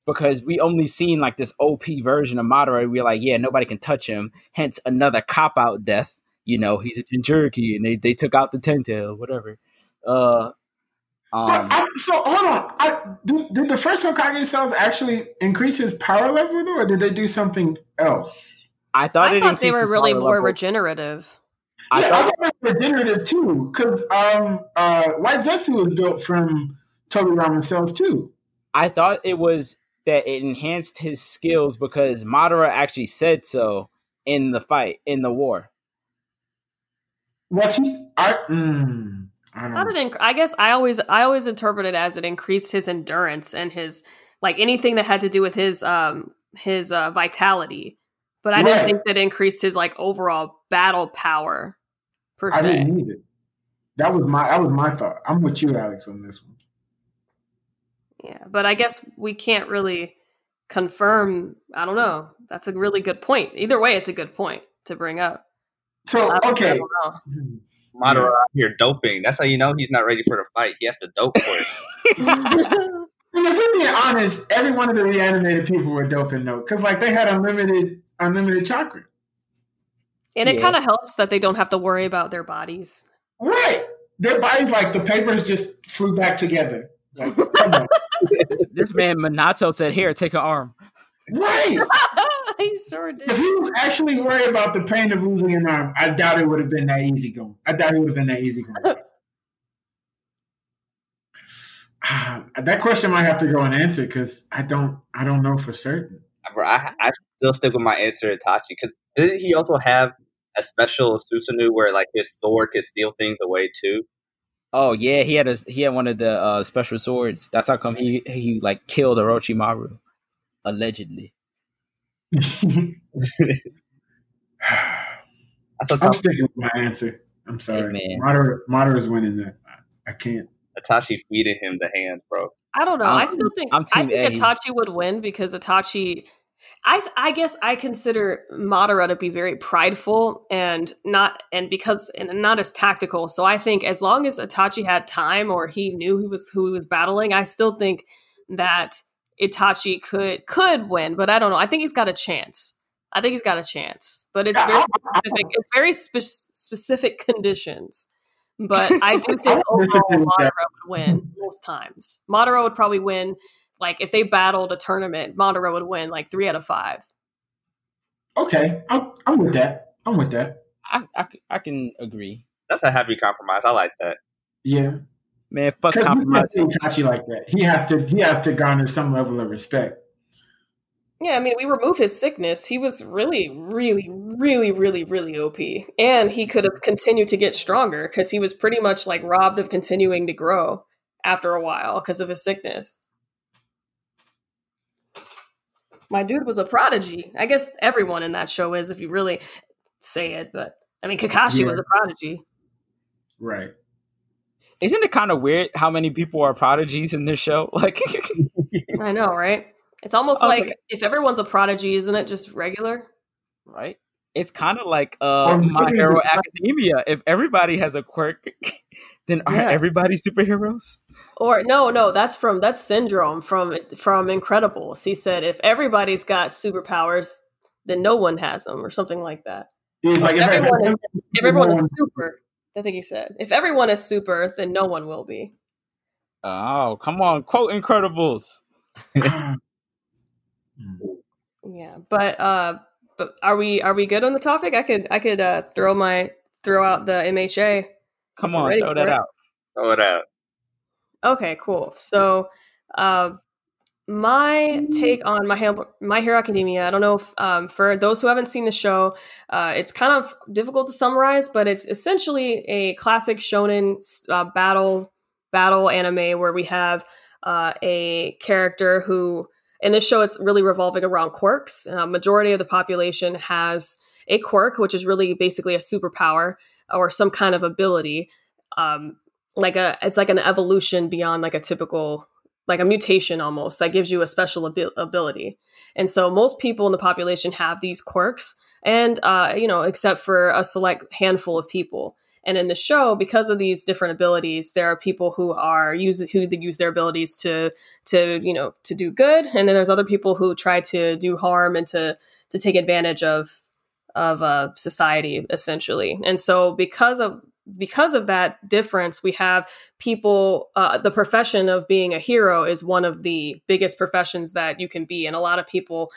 because we only seen like this OP version of Madara. We're like, yeah, nobody can touch him. Hence another cop out death. You know, he's a Jinchuriki and they, they took out the ten tail, whatever. Uh, um, I, so hold on. I, did, did, the first Hokage cells actually increase his power level, though, or did they do something else? I thought, I thought they were really more level. regenerative. I yeah, thought, I thought they were regenerative too, because um, uh, White Zetsu was built from Tobirama cells too. I thought it was that it enhanced his skills because Madara actually said so in the fight in the war. Was he? I. Mm. I, thought it. Inc- I guess I always I always interpret it as it increased his endurance and his like anything that had to do with his um his uh, vitality. But I didn't think that increased his like overall battle power per se. I didn't need it. That was my that was my thought. I'm with you, Alex, on this one. Yeah, but I guess we can't really confirm. I don't know. That's a really good point. Either way, it's a good point to bring up. So okay, Madara yeah. out here doping. That's how you know he's not ready for the fight. He has to dope for it. if we're being honest, every one of the reanimated people were doping though, because like they had unlimited unlimited chakra. And it yeah. kind of helps that they don't have to worry about their bodies. Right. Their bodies, like the papers, just flew back together. Like, this man Minato said, "Here, take an arm." Right. he sure did. If he was actually worried about the pain of losing an arm, I doubt it would have been that easy going. I doubt it would have been that easy going. Ah, that question might have to go unanswered because I don't. I don't know for certain. I, I still stick with my answer, Itachi, because didn't he also have a special Susanoo where like his sword could steal things away too? Oh yeah, he had a he had one of the uh, special swords. That's how come he he like killed Orochimaru, allegedly. I'm sticking with my answer. I'm sorry. Hey, Madara, is winning that. I can't. Itachi feeding him the hand, bro. I don't know. I'm, i still think I think a. Itachi would win because Itachi. I, I guess I consider Madara to be very prideful and not and because and not as tactical. So I think as long as Itachi had time or he knew he was who he was battling, I still think that Itachi could could win, but I don't know. I think he's got a chance. I think he's got a chance, but it's very specific. It's very spe- specific conditions. But I do think overall Madara would win most times. Madara would probably win. Like if they battled a tournament, Madara would win like three out of five. Okay, I'm, I'm with that. I'm with that. I, I, I can agree. That's a happy compromise. I like that. Yeah, Man, fuck compromise. Tachi like that. He has to he has to garner some level of respect. Yeah, I mean, we remove his sickness. He was really, really, really, really, really OP, and he could have continued to get stronger because he was pretty much like robbed of continuing to grow after a while because of his sickness. My dude was a prodigy. I guess everyone in that show is, if you really say it. But I mean, Kakashi yeah. was a prodigy. Right. Isn't it kind of weird how many people are prodigies in this show? Like, I know, right? It's almost like, like, if everyone's a prodigy, isn't it just regular? Right. It's kind of like uh, My Hero Academia. If everybody has a quirk, then are yeah. everybody superheroes? Or no, no, that's from that's Syndrome from from Incredibles. He said if everybody's got superpowers, then no one has them, or something like that. It's like, like everyone, is, everyone is super. I think he said, if everyone is super, then no one will be. Oh, come on. Quote Incredibles. yeah. But uh but are we are we good on the topic? I could I could uh throw my throw out the MHA. Come on, throw that it. out. Throw it out. Okay, cool. So uh, my take on my my hero academia i don't know if um, for those who haven't seen the show uh, it's kind of difficult to summarize but it's essentially a classic shonen uh, battle battle anime where we have uh, a character who in this show it's really revolving around quirks uh, majority of the population has a quirk which is really basically a superpower or some kind of ability um, like a it's like an evolution beyond like a typical like a mutation almost that gives you a special ab- ability. And so most people in the population have these quirks, and uh, you know, except for a select handful of people. And in the show, because of these different abilities, there are people who are use who use their abilities to to you know to do good, and then there's other people who try to do harm and to to take advantage of of uh, society essentially. And so because of because of that difference, we have people, uh, the profession of being a hero is one of the biggest professions that you can be. And a lot of people,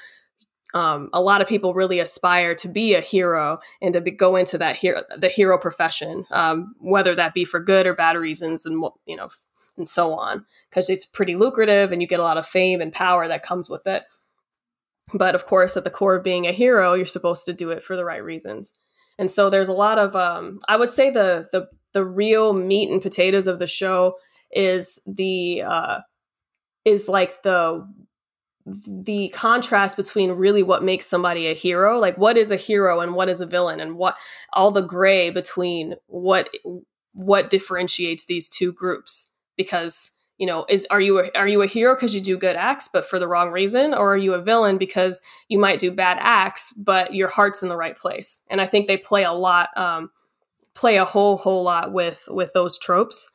um, a lot of people really aspire to be a hero and to be, go into that hero, the hero profession, um, whether that be for good or bad reasons and, you know, and so on, because it's pretty lucrative and you get a lot of fame and power that comes with it. But of course, at the core of being a hero, you're supposed to do it for the right reasons. And so there's a lot of um, I would say the the the real meat and potatoes of the show is the uh, is like the the contrast between really what makes somebody a hero like what is a hero and what is a villain and what all the gray between what what differentiates these two groups. Because you know is are you a, are you a hero because you do good acts but for the wrong reason? Or are you a villain because you might do bad acts but your heart's in the right place? And i think they play a lot um, play a whole whole lot with with those tropes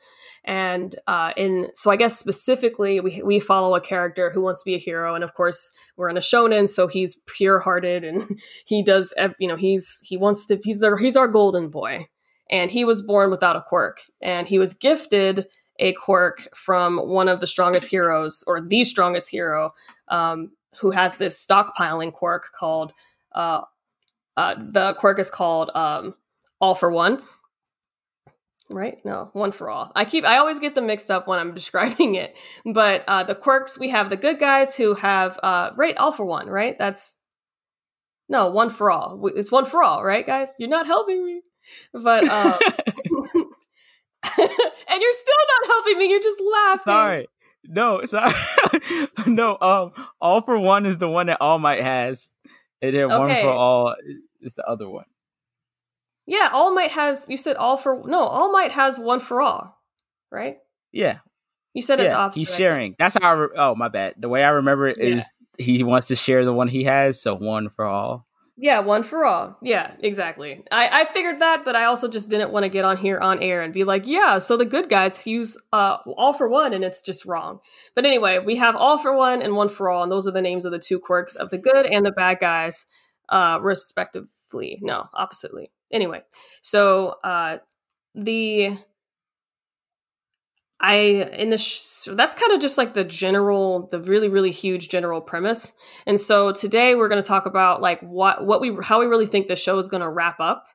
and uh, in so I guess specifically we we follow a character who wants to be a hero, and of course we're in a shonen, so he's pure hearted and he does you know he's he wants to he's the he's our golden boy, and he was born without a quirk, and he was gifted a quirk from one of the strongest heroes or the strongest hero um, who has this stockpiling quirk called uh, uh, the quirk is called um, all for one right no one for all i keep i always get them mixed up when i'm describing it but uh, the quirks we have the good guys who have uh, right all for one right that's no one for all it's one for all right guys you're not helping me but uh, and you're still not helping me. You're just laughing. Sorry. No, sorry. no, um, all for one is the one that All Might has. And then okay. one for all is the other one. Yeah, All Might has you said all for no, All Might has one for all, right? Yeah. You said yeah, it the opposite. He's sharing. That's how I re- oh my bad. The way I remember it yeah. is he wants to share the one he has, so one for all. Yeah, one for all. Yeah, exactly. I, I figured that, but I also just didn't want to get on here on air and be like, yeah, so the good guys use uh, all for one, and it's just wrong. But anyway, we have all for one and one for all, and those are the names of the two quirks of the good and the bad guys, uh, respectively. No, oppositely. Anyway, so uh, the I in the sh- that's kind of just like the general, the really really huge general premise. And so today we're going to talk about like what what we how we really think the show is going to wrap up.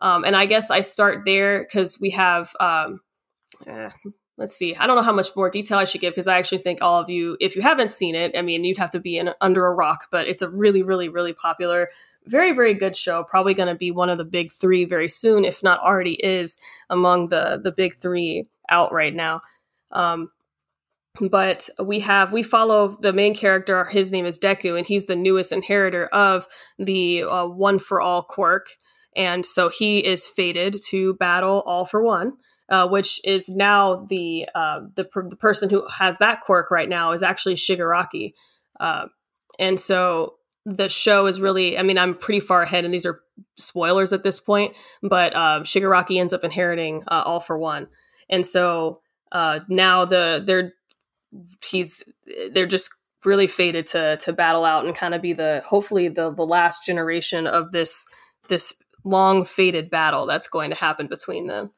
Um, and I guess I start there because we have. Um, eh, let's see. I don't know how much more detail I should give because I actually think all of you, if you haven't seen it, I mean, you'd have to be in under a rock. But it's a really really really popular very very good show probably going to be one of the big three very soon if not already is among the the big three out right now. Um, but we have we follow the main character. His name is Deku, and he's the newest inheritor of the uh, One for All quirk, and so he is fated to battle All for One. Uh, which is now the uh, the, per- the person who has that quirk right now is actually Shigaraki, uh, and so the show is really. I mean, I'm pretty far ahead, and these are spoilers at this point. But uh, Shigaraki ends up inheriting uh, All for One, and so uh, now the they're he's they're just really fated to to battle out and kind of be the hopefully the the last generation of this this long fated battle that's going to happen between them.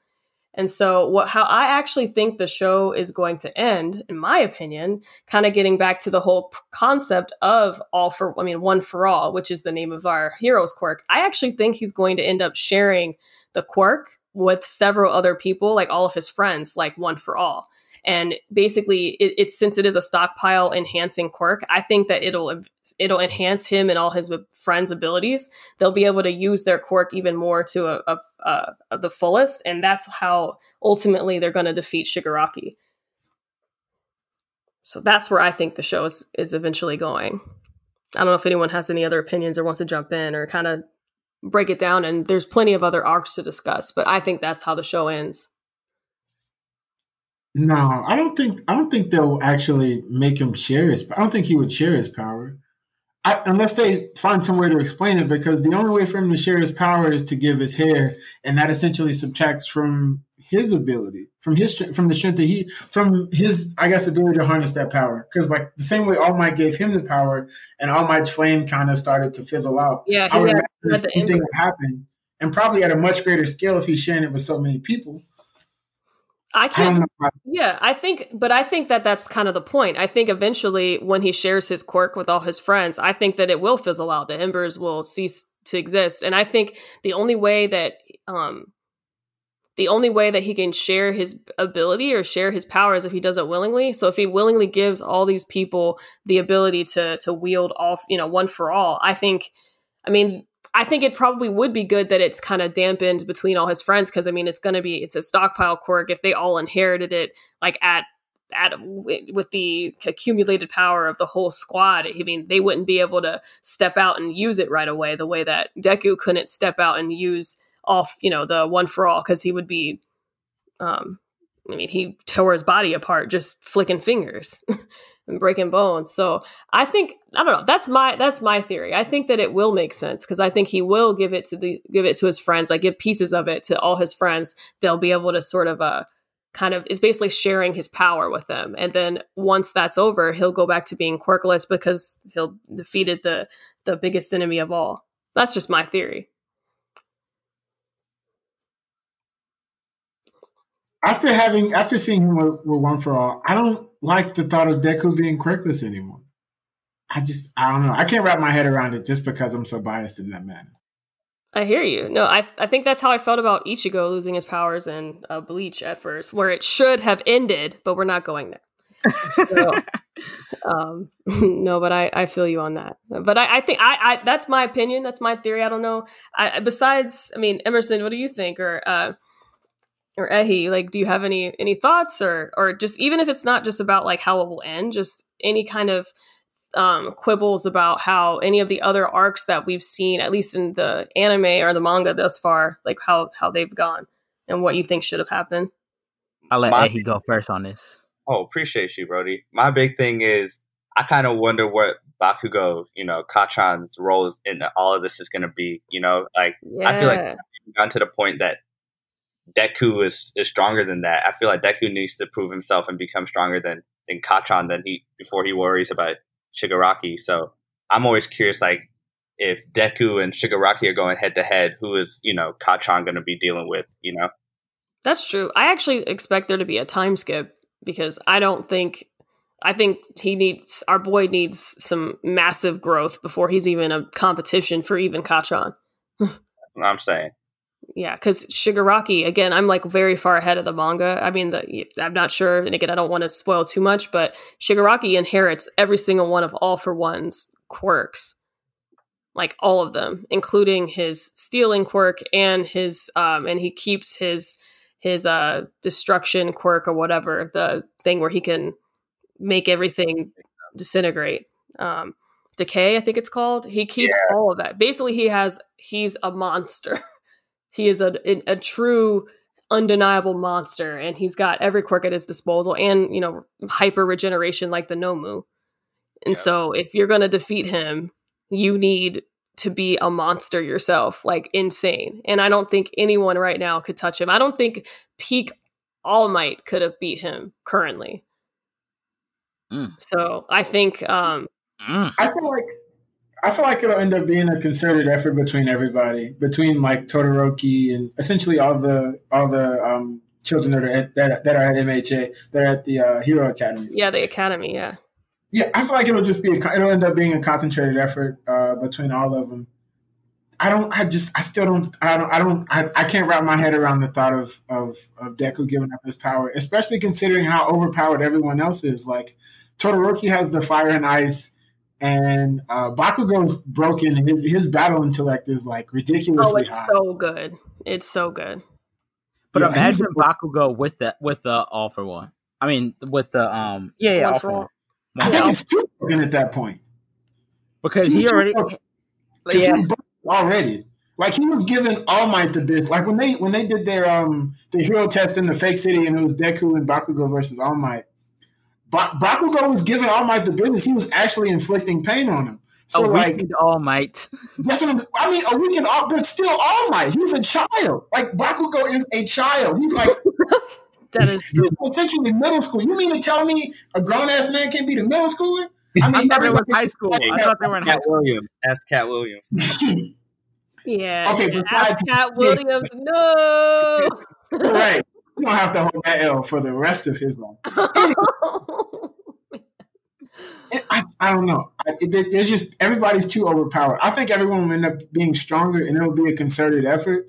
And so what how I actually think the show is going to end in my opinion, kind of getting back to the whole concept of all for I mean one for all, which is the name of our hero's quirk. I actually think he's going to end up sharing the quirk with several other people, like all of his friends, like one for all. And basically it, it's since it is a stockpile enhancing quirk i think that it'll it'll enhance him and all his friends abilities. They'll be able to use their quirk even more to a, a, a the fullest. And that's how ultimately they're going to defeat shigaraki. So that's where i think the show is, is eventually going. I don't know if anyone has any other opinions or wants to jump in or kind of break it down. And there's plenty of other arcs to discuss but i think that's how the show ends no, I don't think I don't think they'll actually make him share his. I don't think he would share his power, I, unless they find some way to explain it. Because the only way for him to share his power is to give his hair, and that essentially subtracts from his ability, from his from the strength that he, from his I guess ability to harness that power. Because like the same way All Might gave him the power, and All Might's flame kind of started to fizzle out. Yeah, I would imagine the same thing would happen, and probably at a much greater scale if he's sharing it with so many people. I can't. I yeah, I think, but I think that that's kind of the point. I think eventually, when he shares his quirk with all his friends, I think that it will fizzle out. The embers will cease to exist, and I think the only way that, um, the only way that he can share his ability or share his powers if he does it willingly. So if he willingly gives all these people the ability to to wield all, you know, one for all, I think. I mean, I think it probably would be good that it's kind of dampened between all his friends because I mean it's going to be it's a stockpile quirk if they all inherited it like at at with the accumulated power of the whole squad. I mean they wouldn't be able to step out and use it right away the way that Deku couldn't step out and use off you know the one for all because he would be um I mean he tore his body apart just flicking fingers. and breaking bones. So I think I don't know. That's my that's my theory. I think that it will make sense because I think he will give it to the give it to his friends. Like give pieces of it to all his friends. They'll be able to sort of uh kind of is basically sharing his power with them. And then once that's over, he'll go back to being quirkless because he'll defeated the the biggest enemy of all. That's just my theory. After having after seeing him with, with One for All, I don't like the thought of Deku being quirkless anymore. I just, I don't know. I can't wrap my head around it just because I'm so biased in that manner. I hear you. No, I I think that's how I felt about Ichigo losing his powers in uh, Bleach at first, where it should have ended, but we're not going there. So, um, no, but I, I feel you on that. But I, I think I, I that's my opinion. That's my theory. I don't know. I, besides, I mean, Emerson, what do you think? Or uh, or Ehi, like, do you have any any thoughts, or or just even if it's not just about like how it will end, just any kind of um, quibbles about how any of the other arcs that we've seen, at least in the anime or the manga thus far, like how how they've gone and what you think should have happened. I'll let My, Ehi go first on this. Oh, appreciate you, Brody. My big thing is I kind of wonder what Bakugo, you know, Kacchan's role in all of this is going to be. You know, like yeah. I feel like gotten to the point that Deku is, is stronger than that. I feel like Deku needs to prove himself and become stronger than than Kacchan than he before he worries about Shigaraki. So I'm always curious, like if Deku and Shigaraki are going head to head, who is you know Kacchan going to be dealing with? You know, that's true. I actually expect there to be a time skip because I don't think I think he needs our boy needs some massive growth before he's even a competition for even Kacchan. I'm saying yeah, because Shigaraki again, I'm like very far ahead of the manga. I mean, the, I'm not sure, and again, I don't want to spoil too much, but Shigaraki inherits every single one of All for One's quirks, like all of them, including his stealing quirk and his, um, and he keeps his his uh destruction quirk or whatever the thing where he can make everything disintegrate. Um, decay, I think it's called. He keeps yeah. all of that. Basically, he has he's a monster. He is a, a true undeniable monster and he's got every quirk at his disposal and you know hyper regeneration like the nomu and yeah. so if you're going to defeat him you need to be a monster yourself like insane and i don't think anyone right now could touch him i don't think peak all might could have beat him currently mm. so i think um mm. i feel like I feel like it'll end up being a concerted effort between everybody, between like Todoroki and essentially all the all the um, children that are at that, that are at MHA, that are at the uh, Hero Academy. Yeah, the academy. Yeah. Yeah, I feel like it'll just be a, it'll end up being a concentrated effort uh, between all of them. I don't. I just. I still don't. I don't. I don't. I, I can't wrap my head around the thought of of of Deku giving up his power, especially considering how overpowered everyone else is. Like Todoroki has the fire and ice, and uh, Bakugo's broken. His his battle intellect is like ridiculously Oh, it's high. so good. It's so good. But Yeah, imagine he's- Bakugo with the with the all for one. I mean, with the um, yeah, yeah, all for for one. I think it's too broken at that point. because he He's already, broken. 'Cause yeah, he's already. Like he was giving All Might the bit. Like when they when they did their um the hero test in the fake city and it was Deku and Bakugo versus All Might. Ba- Bakugo was giving All Might the business. He was actually inflicting pain on him. So a like weakened All Might. that's what I'm, I mean. A weekend all, but still All Might. He's a child. Like Bakugo is a child. He's like That is he's essentially middle school. You mean to tell me a grown ass man can't be the middle schooler? I I mean, thought it was everybody- high school. I thought they were in high Cat school. Williams. Ask Cat Williams. yeah. Okay, yeah. Ask Cat Williams. No. right. Don't have to hold that L for the rest of his life. It- I, I don't know. It, there's just everybody's too overpowered. I think everyone will end up being stronger, and it'll be a concerted effort.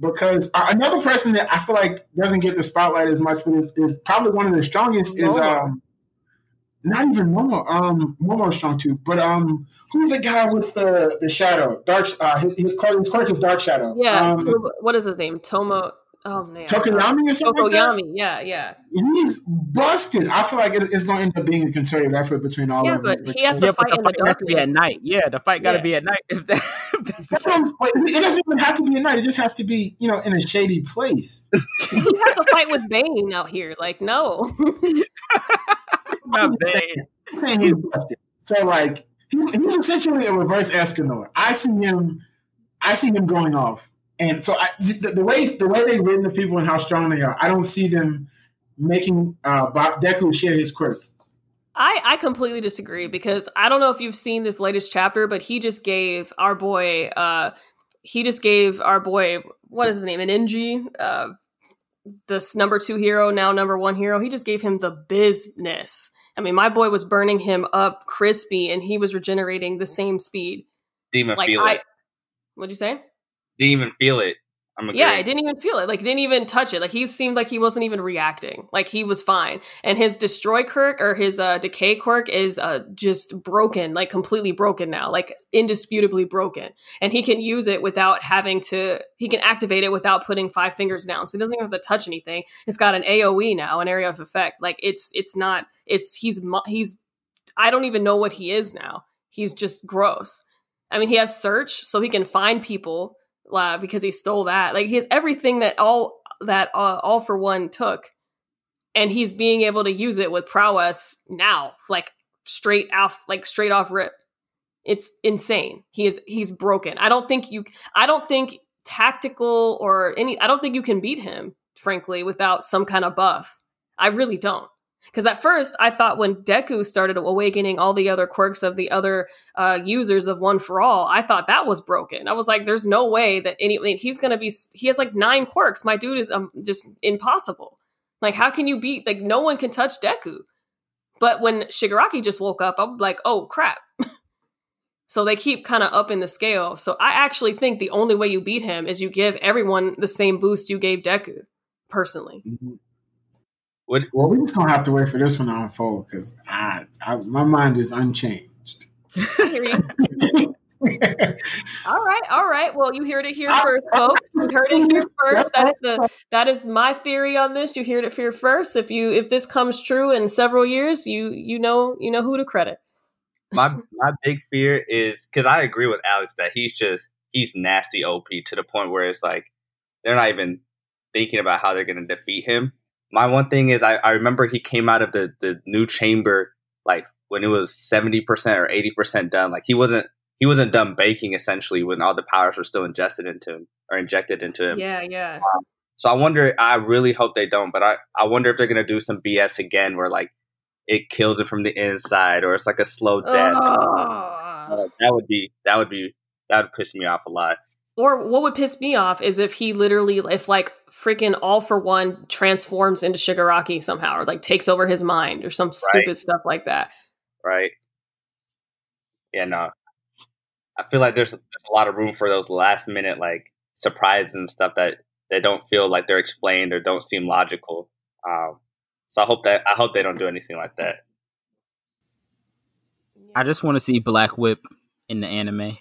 Because uh, another person that I feel like doesn't get the spotlight as much, but is, is probably one of the strongest is um, not even Momo. Um, Momo's strong too, but um, who's the guy with the the shadow? Dark. Uh, his his his is Dark Shadow. yeah. Um, what is his name? Tomo. Oh man. Tokoyami or something like that. Tokoyami. Yeah, yeah. He's busted. I feel like it, it's going to end up being a concerted effort between all Yeah, of them. but he has to Yeah, fight the in the fight has to be at night. Yeah, the fight got to Yeah. be at night. If, that, if that's the That's what I'm- wait, it doesn't even have to be at night. It just has to be, you know, in a shady place. You have to fight with Bane out here. Like, no. not bad. Man, he's busted. So like, he's, he's essentially a reverse Escanor. I see him, I see him going off, and so I, the, the way the way they've written the people and how strong they are, I don't see them making uh, Ba- Deku share his quirk. I, I completely disagree because I don't know if you've seen this latest chapter, but he just gave our boy, uh, he just gave our boy, what is his name, an NG, uh, this number two hero, now number one hero. He just gave him the business. I mean, my boy was burning him up crispy and he was regenerating the same speed. Didn't Like, feel I, it. what'd you say? Didn't even feel it. I'm Yeah, I didn't even feel it. Like, didn't even touch it. Like, he seemed like he wasn't even reacting. Like, he was fine. And his destroy quirk or his uh, decay quirk is uh, just broken, like completely broken now, like indisputably broken. And he can use it without having to. He can activate it without putting five fingers down. So he doesn't even have to touch anything. It's got an AOE now, an area of effect. Like, it's it's not. It's he's he's. I don't even know what he is now. He's just gross. I mean, he has search, so he can find people uh, because he stole that. Like he has everything that all that uh, all for one took, and he's being able to use it with prowess now, like straight off, like straight off rip. It's insane. He is he's broken. I don't think you. I don't think tactical or any. I don't think you can beat him, frankly, without some kind of buff. I really don't. Because at first, I thought when Deku started awakening all the other quirks of the other uh, users of One for All, I thought that was broken. I was like, "There's no way that any I mean, he's gonna be. He has like nine quirks. My dude is um, just impossible. Like, how can you beat? Like, no one can touch Deku. But when Shigaraki just woke up, I'm like, oh crap. so they keep kind of up in the scale. So I actually think the only way you beat him is you give everyone the same boost you gave Deku. Personally, What, Well, we're just gonna have to wait for this one to unfold because I, I, my mind is unchanged. I hear you. All right, all right. Well, you heard it here ah, first, ah, folks. You heard it here first. That's the that is my theory on this. You heard it here first. If you if this comes true in several years, you you know you know who to credit. my my big fear is because I agree with Alex that he's just he's nasty OP to the point where it's like they're not even thinking about how they're going to defeat him. My one thing is I, I remember he came out of the the new chamber like when it was seventy percent or eighty percent done. Like he wasn't he wasn't done baking essentially when all the powers were still ingested into him or injected into him. Yeah, yeah. So I wonder. I really hope they don't. But I I wonder if they're going to do some BS again where like it kills it from the inside or it's like a slow death. Ugh. Uh, that would be that would be that would piss me off a lot. Or what would piss me off is if he literally, if like freaking all for one transforms into Shigaraki somehow, or like takes over his mind, or some stupid stuff like that. Right? Yeah, no. I feel like there's, there's a lot of room for those last minute like surprises and stuff that they don't feel like they're explained or don't seem logical. Um, so I hope that I hope they don't do anything like that. I just want to see Black Whip in the anime.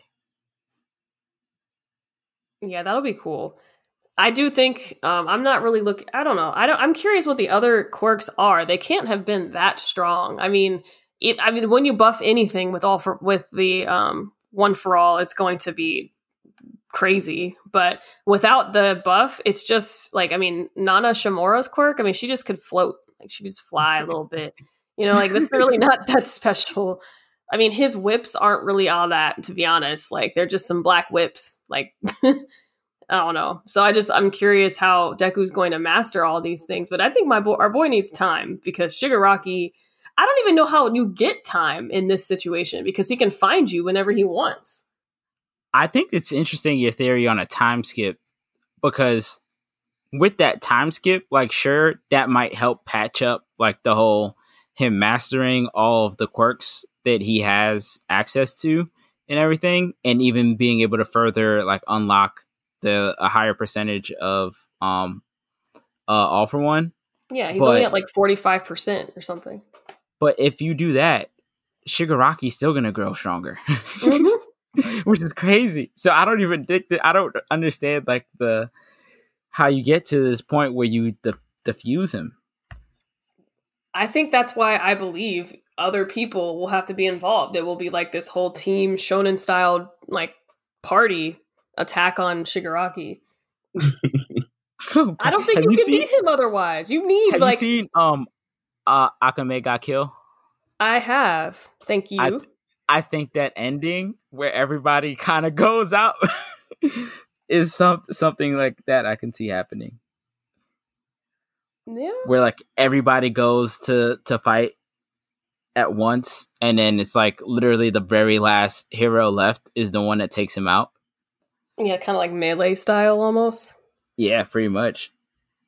Yeah, that'll be cool. I do think um, I'm not really look. I don't know. I don't. I'm curious what the other quirks are. They can't have been that strong. I mean, it. I mean, when you buff anything with all for with the um, one for all, it's going to be crazy. But without the buff, it's just like I mean, Nana Shimura's quirk. I mean, she just could float. Like she could just fly a little bit. You know, like this is really not that special. I mean, his whips aren't really all that, to be honest. Like they're just some black whips. Like I don't know. So I just I'm curious how Deku's going to master all these things. But I think my boy, our boy needs time because Shigaraki. I don't even know how you get time in this situation because he can find you whenever he wants. I think it's interesting your theory on a time skip because with that time skip, like sure that might help patch up like the whole him mastering all of the quirks that he has access to and everything, and even being able to further like unlock the a higher percentage of um uh all for one. Yeah, he's but, only at like forty five percent or something. But if you do that, Shigaraki's still gonna grow stronger. Mm-hmm. Which is crazy. So I don't even think that I don't understand like the how you get to this point where you de- diffuse him. I think that's why I believe other people will have to be involved. It will be like this whole team shonen style like party attack on Shigaraki. oh, I don't think you, you, can seen, beat him otherwise. You need have like you seen um uh Akame ga Kill? I have. Thank you. I, I think that ending where everybody kind of goes out is some something like that I can see happening. Yeah. Where like everybody goes to to fight at once and then it's like literally the very last hero left is the one that takes him out. Yeah, kind of like melee style almost. Yeah, pretty much.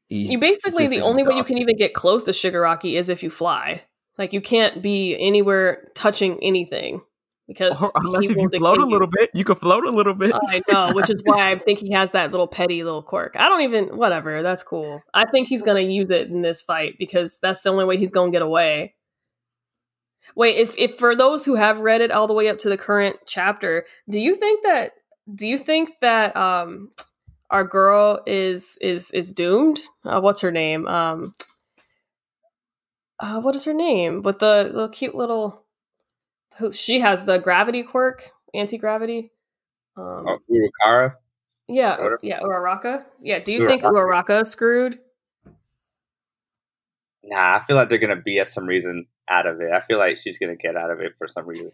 He, you basically the only way you can even get close to Shigaraki is if you fly. Like you can't be anywhere touching anything because or unless if you float a little you. bit, you can float a little bit. I know, which is why I think he has that little petty little quirk. I don't even whatever. That's cool. I think he's gonna use it in this fight because that's the only way he's gonna get away. Wait, if if for those who have read it all the way up to the current chapter, do you think that do you think that um our girl is is is doomed? Uh, what's her name? Um uh, what is her name? With the, the cute little who she has the gravity quirk, anti gravity. Um, oh, Urukara. Yeah, yeah, Uraraka. Yeah, do you Uraraka. think Uraraka screwed? Nah, I feel like they're gonna be at some reason out of it. I feel like she's gonna get out of it for some reason.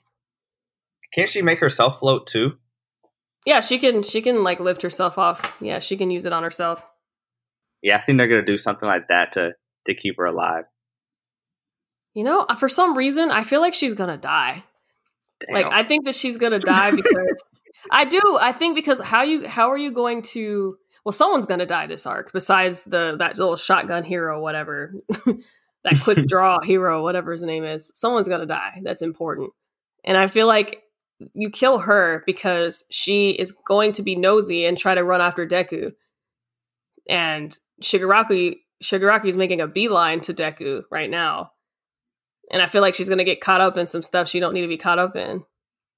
Can't she make herself float too? Yeah, she can. She can like lift herself off. Yeah, she can use it on herself. Yeah, I think they're gonna do something like that to to keep her alive. You know, uh, for some reason, I feel like she's gonna die. Damn. Like I think that she's gonna die because I do. I think because how you how are you going to? Well, someone's gonna die this arc besides the that little shotgun hero, whatever, that quick draw hero, whatever his name is. Someone's gonna die. That's important, and I feel like you kill her because she is going to be nosy and try to run after Deku, and Shigaraki Shigaraki is making a beeline to Deku right now and I feel like she's going to get caught up in some stuff she don't need to be caught up in.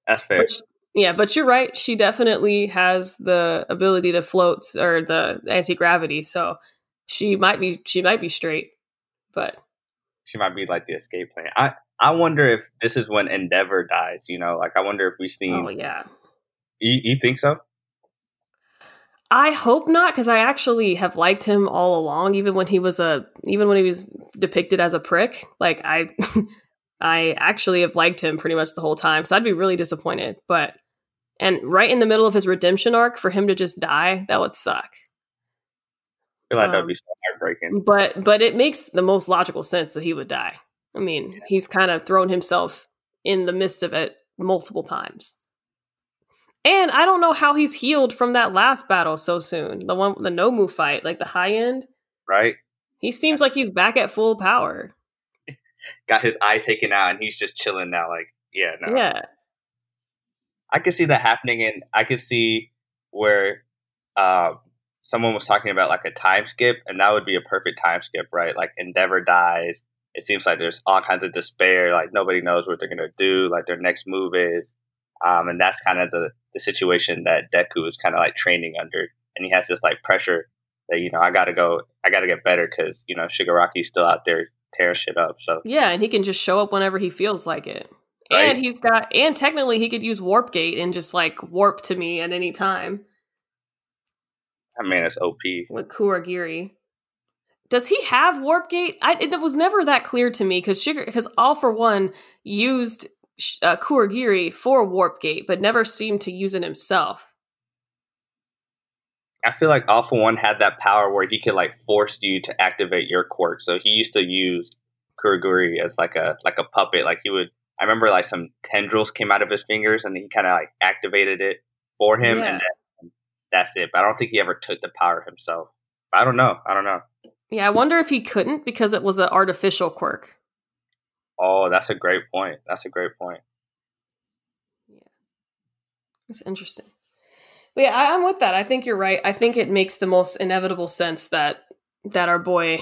That's fair. Which, yeah, but you're right. She definitely has the ability to float or the anti gravity, so she might be she might be straight, but she might be like the escape plan. I I wonder if this is when Endeavor dies. You know, like I wonder if we seen. Oh yeah. You, you think so? I hope not, because I actually have liked him all along, even when he was a even when he was depicted as a prick. Like I I actually have liked him pretty much the whole time. So I'd be really disappointed. But and right in the middle of his redemption arc, for him to just die, that would suck. I feel like um, that'd be so heartbreaking. But but it makes the most logical sense that he would die. I mean, yeah. he's kind of thrown himself in the midst of it multiple times. And I don't know how he's healed from that last battle so soon. The one, the Nomu fight, like the high end. Right. He seems like he's back at full power. Got his eye taken out, and he's just chilling now. Like, yeah, no. Yeah. I could see that happening, and I could see where uh, someone was talking about like a time skip, and that would be a perfect time skip, right? Like Endeavor dies. It seems like there's all kinds of despair. Like nobody knows what they're gonna do. Like their next move is, um, and that's kind of the the situation that Deku is kind of like training under, and he has this like pressure that you know I gotta go, I gotta get better because you know Shigaraki's still out there tearing shit up. So Yeah, and he can just show up whenever he feels like it. Right. And he's got and technically he could use warp gate and just like warp to me at any time I mean it's OP. with Kurogiri. Does he have warp gate? I, it was never that clear to me because Sugar because All for One used uh, Kurogiri for warp gate, but never seemed to use it himself. I feel like All for One had that power where he could like force you to activate your quirk. So he used to use Kurogiri as like a like a puppet. Like he would. I remember like some tendrils came out of his fingers, and he kind of like activated it for him, Yeah. and that's it. But I don't think he ever took the power himself. I don't know. I don't know. Yeah, I wonder if he couldn't because it was an artificial quirk. Oh, that's a great point. That's a great point. Yeah. It's interesting. But yeah, I, I'm with that. I think you're right. I think it makes the most inevitable sense that that our boy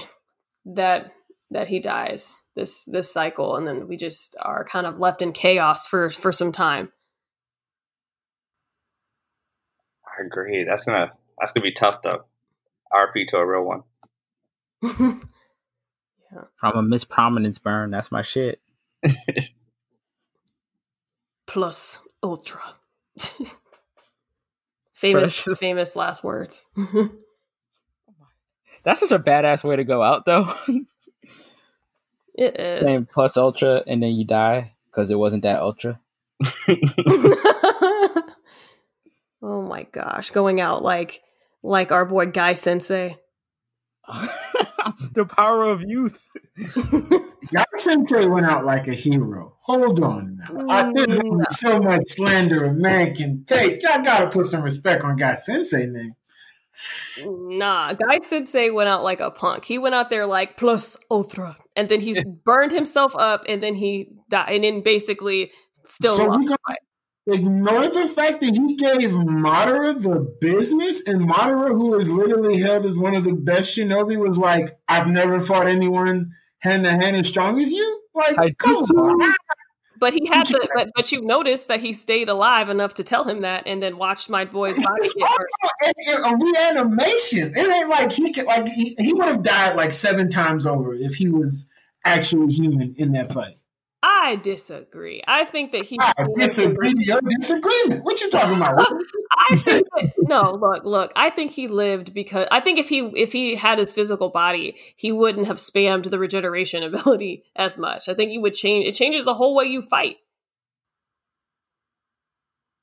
that that he dies this this cycle, and then we just are kind of left in chaos for for some time. I agree. That's gonna that's gonna be tough though. RP to a real one. Yeah. From a Miss Prominence burn, that's my shit. Plus ultra. famous Precious. famous last words. That's such a badass way to go out, though. it is. Saying plus ultra and then you die because it wasn't that ultra. Oh my gosh, going out like like our boy Guy Sensei. the power of youth. Guy Sensei went out like a hero. Hold on now. I, mm. there's only so much slander a man can take. Y'all gotta put some respect on Guy Sensei name. Nah, Guy Sensei went out like a punk. He went out there like plus ultra, and then he's burned himself up, and then he died, and then basically still So lost we the gonna ignore the fact that he gave Madara the business, and Madara, who is literally held as one of the best shinobi, was like, "I've never fought anyone hand to hand as strong as you." Like, come Taijutsu. on. But he had the but but you noticed that he stayed alive enough to tell him that, and then watched my boy's body It's get hurt. also a, a reanimation. It ain't like he could like he, he would have died like seven times over if he was actually human in that fight. I disagree. I think that he. I disagree to your disagreement. What you talking about? I think that, no. Look, look. I think he lived because I think if he if he had his physical body, he wouldn't have spammed the regeneration ability as much. I think you would change. It changes the whole way you fight.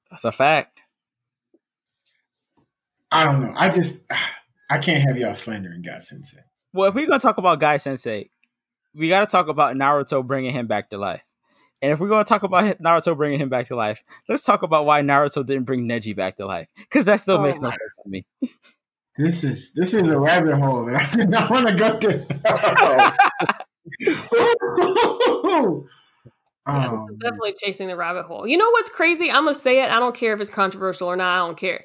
That's a fact. I don't know. I just I can't have y'all slandering Guy Sensei. Well, if we're gonna talk about Guy Sensei, we got to talk about Naruto bringing him back to life. And if we're gonna talk about Naruto bringing him back to life, let's talk about why Naruto didn't bring Neji back to life because that still Oh makes no my- sense to me. This is this is a rabbit hole that I did not want to go to. Yeah, Um, this is definitely chasing the rabbit hole. You know what's crazy? I'm gonna say it. I don't care if it's controversial or not. I don't care.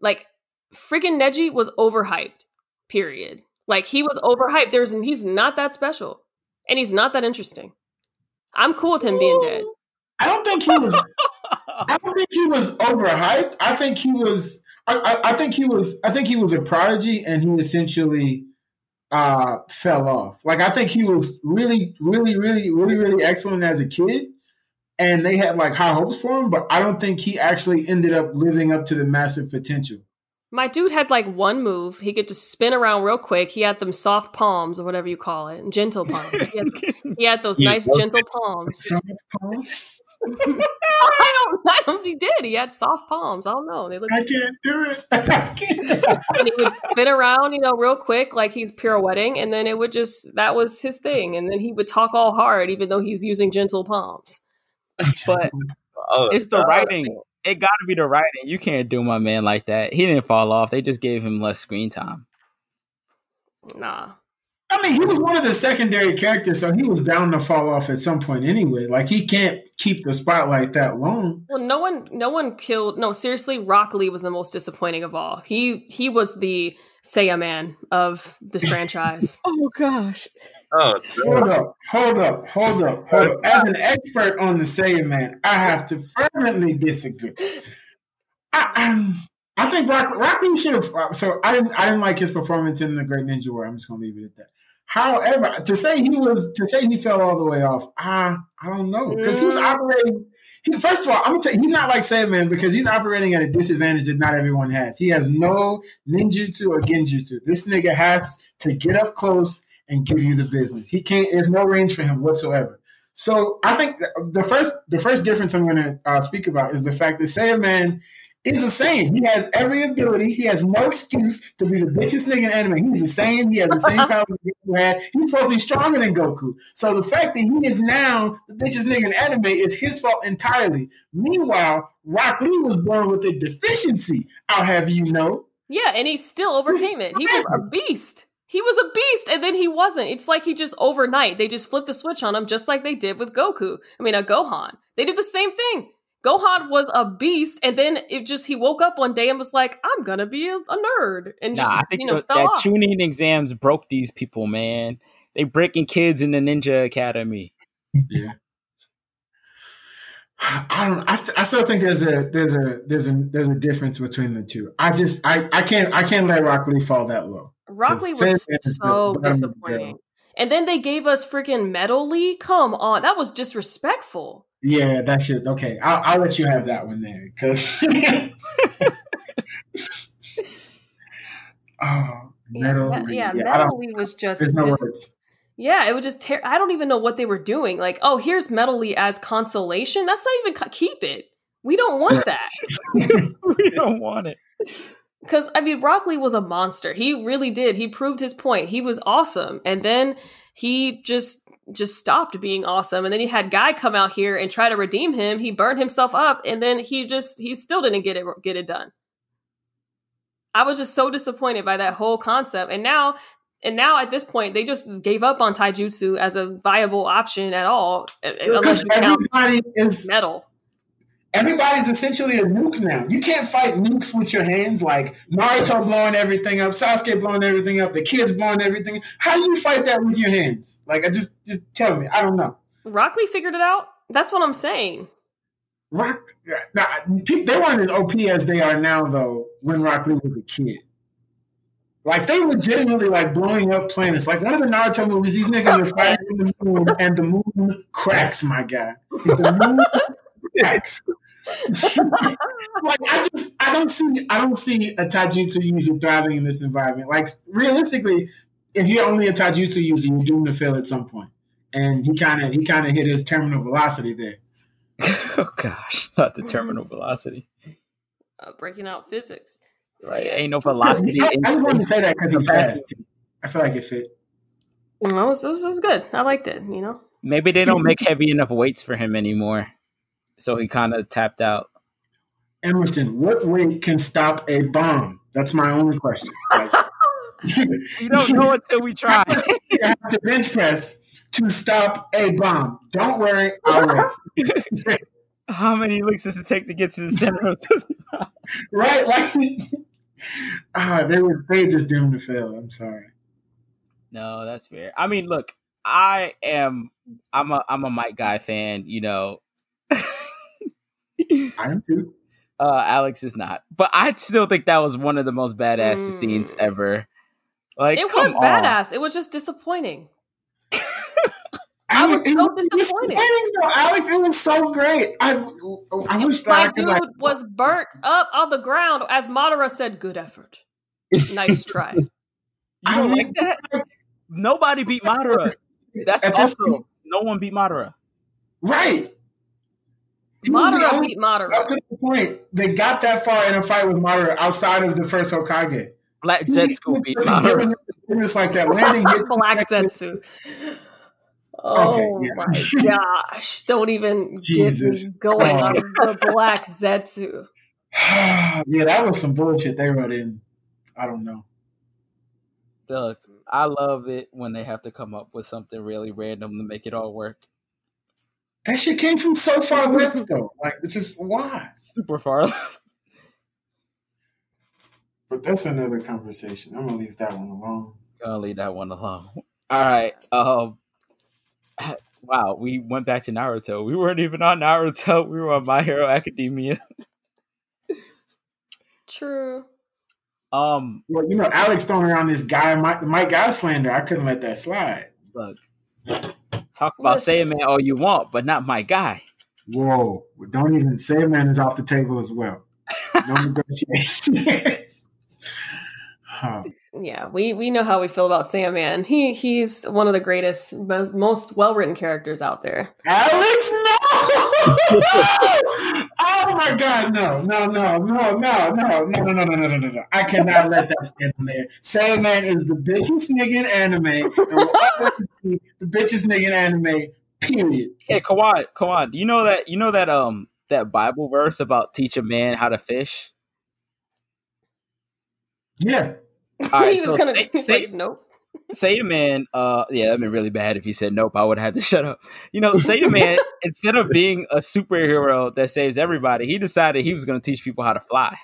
Like, freaking Neji was overhyped. Period. Like he was overhyped. There's he's not that special, and he's not that interesting. I'm cool with him being dead. I don't think he was. I don't think he was overhyped. I think he was. I, I, I think he was. I think he was a prodigy, and he essentially uh, fell off. Like I think he was really, really, really, really, really excellent as a kid, and they had like high hopes for him. But I don't think he actually ended up living up to the massive potential. My dude had like one move. He could just spin around real quick. He had them soft palms or whatever you call it, gentle palms. He had, he had those He nice gentle palms. Soft palms? I don't. I don't. He did. He had soft palms. I don't know. They look. I can't do it. I can't. and he would spin around, you know, real quick, like he's pirouetting, and then it would just that was his thing, and then he would talk all hard, even though he's using gentle palms. But Oh, It's the uh, writing. It got to be the writing. You can't do my man like that. He didn't fall off. They just gave him less screen time. nah, I mean, he was one of the secondary characters, so he was bound to fall off at some point anyway. Like he can't keep the spotlight that long. Well, no one, no one killed. No, seriously, Rock Lee was the most disappointing of all. He he was the Saiyaman of the franchise. oh gosh. Oh, Hold up, hold up, hold up, hold up. As an expert on the Saiyaman, I have to fervently disagree. I, I'm, I think Rock, Rock Lee should have. So I didn't, I didn't like his performance in the Great Ninja War. I'm just gonna leave it at that. However, to say he was to say he fell all the way off, ah, I don't know because he was Mm. operating. He, first of all, I'm gonna tell you, he's not like Saiyaman because he's operating at a disadvantage that not everyone has. He has no ninjutsu or genjutsu. This nigga has to get up close and give you the business. He can't. There's no range for him whatsoever. So I think the- first the first difference I'm going to uh, speak about is the fact that Saiyaman is the same. He has every ability. He has no excuse to be the bitchest nigga in anime. He's the same. He has the same powers that Goku had. He's supposed to be stronger than Goku. So the fact that he is now the bitchest nigga in anime is his fault entirely. Meanwhile, Rock Lee was born with a deficiency. I'll have you know. yeah, and he still overcame it. He was a beast. He was a beast, and then he wasn't. It's like he just overnight they just flipped the switch on him, just like they did with Goku. I mean, a Gohan. They did the same thing. Gohan was a beast, and then it just he woke up one day and was like, "I'm gonna be a, a nerd," and Nah, just I think you know that, fell that off. Chunin exams broke these people, man. They breaking kids in the Ninja Academy. Yeah. I don't. I, st- I still think there's a there's a there's a there's a difference between the two. I just I, I can't I can't let Rock Lee fall that low. Rock Lee was so the bottom of the disappointing. And then they gave us freaking Metal Lee. Come on, that was disrespectful. Yeah, that should okay. I'll, I'll let you have that one there because. oh, metal. yeah, Lee. yeah, I Metal don't- Lee was just There's no dis- words. Yeah, it would just tear. I don't even know what they were doing. Like, oh, here's Metal Lee as consolation. That's not even co- keep it. We don't want that we don't want it. Because I mean, Rock Lee was a monster. He really did. He proved his point. He was awesome, and then he just just stopped being awesome. And then he had Guy come out here and try to redeem him. He burned himself up, and then he just he still didn't get it get it done. I was just so disappointed by that whole concept, and now. And now at this point, they just gave up on taijutsu as a viable option at all, unless Because you count everybody is metal. Everybody's essentially a nuke now. You can't fight nukes with your hands like Naruto blowing everything up, Sasuke blowing everything up, the kids blowing everything. How do you fight that with your hands? Like I just just tell me. I don't know. Rock Lee figured it out. That's what I'm saying. Rock now, they weren't as OP as they are now though when Rock Lee was a kid. Like they legitimately like blowing up planets. Like one of the Naruto movies, these niggas are fighting in the moon and the moon cracks, my guy. The moon cracks. like I just I don't see I don't see a taijutsu user thriving in this environment. Like realistically, if you're only a taijutsu user, you're doomed to fail at some point. And he kind of he kind of hit his terminal velocity there. oh gosh, not the terminal velocity. Uh, breaking out physics. Like, ain't no velocity. I, I just wanted to say that because he's fast. I feel like it fit. No, it was, it, was, it was good. I liked it, you know? Maybe they don't make heavy enough weights for him anymore, so he kind of tapped out. Emerson, what weight can stop a bomb? That's my only question. Like, You don't know until we try. you have to bench press to stop a bomb. Don't worry, I'll wait. How many licks does it take to get to the center of the right? Like, ah, they were they just doomed to fail. I'm sorry. No, that's fair. I mean, look, I am I'm a I'm a Might Guy fan, you know. I am too. Uh Alex is not. But I still think that was one of the most badass Mm. scenes ever. Like It come was on. badass. It was just disappointing. I was it so was disappointed. disappointing, though, Alex, it was so great. I I wish My dude like was burnt up on the ground as Madara said, good effort. Nice try. You I don't mean, like that? Nobody beat Madara. That's At this also no one beat Madara. right. He was the Madara Up to the point they got that far in a fight with Madara outside of the first Hokage. Black He was- he Zetsu beat was Madara. It's like that landing hits. Black Zetsu. Oh Okay, yeah. my gosh. Don't even Jesus get me going on the Black Zetsu. yeah, that was some bullshit they wrote in. I don't know. Look, I love it when they have to come up with something really random to make it all work. That shit came from so far left though. Like it's just why? Super far left. But that's another conversation. I'm gonna leave that one alone. Gonna leave that one alone. All right. Um. Wow, we went back to Naruto. We weren't even on Naruto. We were on My Hero Academia. True. Um. Well, you know, Alex throwing around this guy, Might, Might Guy slander. I couldn't let that slide. Look. Talk about Listen. Saiyaman all you want, but not my guy. Whoa! Don't even Saiyaman is off the table as well. No negotiation. Huh. Yeah, we we know how we feel about Saiyaman. He he's one of the greatest, most well written characters out there. Alex, no! oh my God, no, no, no, no, no, no, no, no, no, no, no, no, no, no! I cannot let that stand in there. Saiyaman is the bitchest nigga in anime, and will always be the bitchest nigga in anime. Period. Hey, Kawan, Kawan, you know that you know that um that Bible verse about teach a man how to fish. Yeah. All right, he was so gonna say, he's say, like, nope. Say a man, uh, yeah, that'd been really bad if he said nope. I would have had to shut up. You know, Saiyaman instead of being a superhero that saves everybody, he decided he was going to teach people how to fly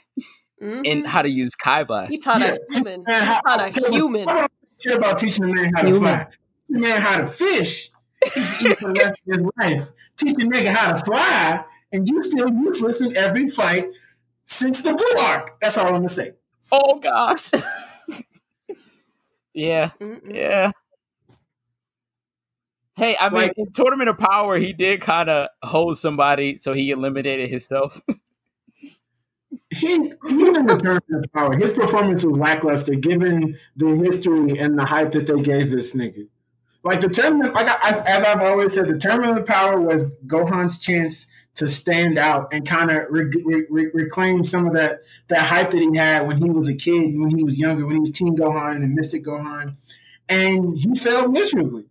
Mhm. and how to use Kai Blast. he taught Yeah. a human. He how- taught a human. I about teaching a man how to Human. fly. Teach a man how to fish. He can eat for the rest of his life. Teach a nigga how to fly, and you still useless in every fight since the Buu Arc. That's all I'm gonna say. oh gosh. yeah, Mm-mm. yeah. Hey, I mean, Like- in Tournament of Power, he did kind of hold somebody, so he eliminated himself. He even in the tournament of power, his performance was lackluster given the history and the hype that they gave this nigga. Like the tournament, like I, I, as I've always said, the tournament of power was Gohan's chance to stand out and kind of re- re- re- reclaim some of that that hype that he had when he was a kid, when he was younger, when he was Teen Gohan and the Mystic Gohan, and he failed miserably.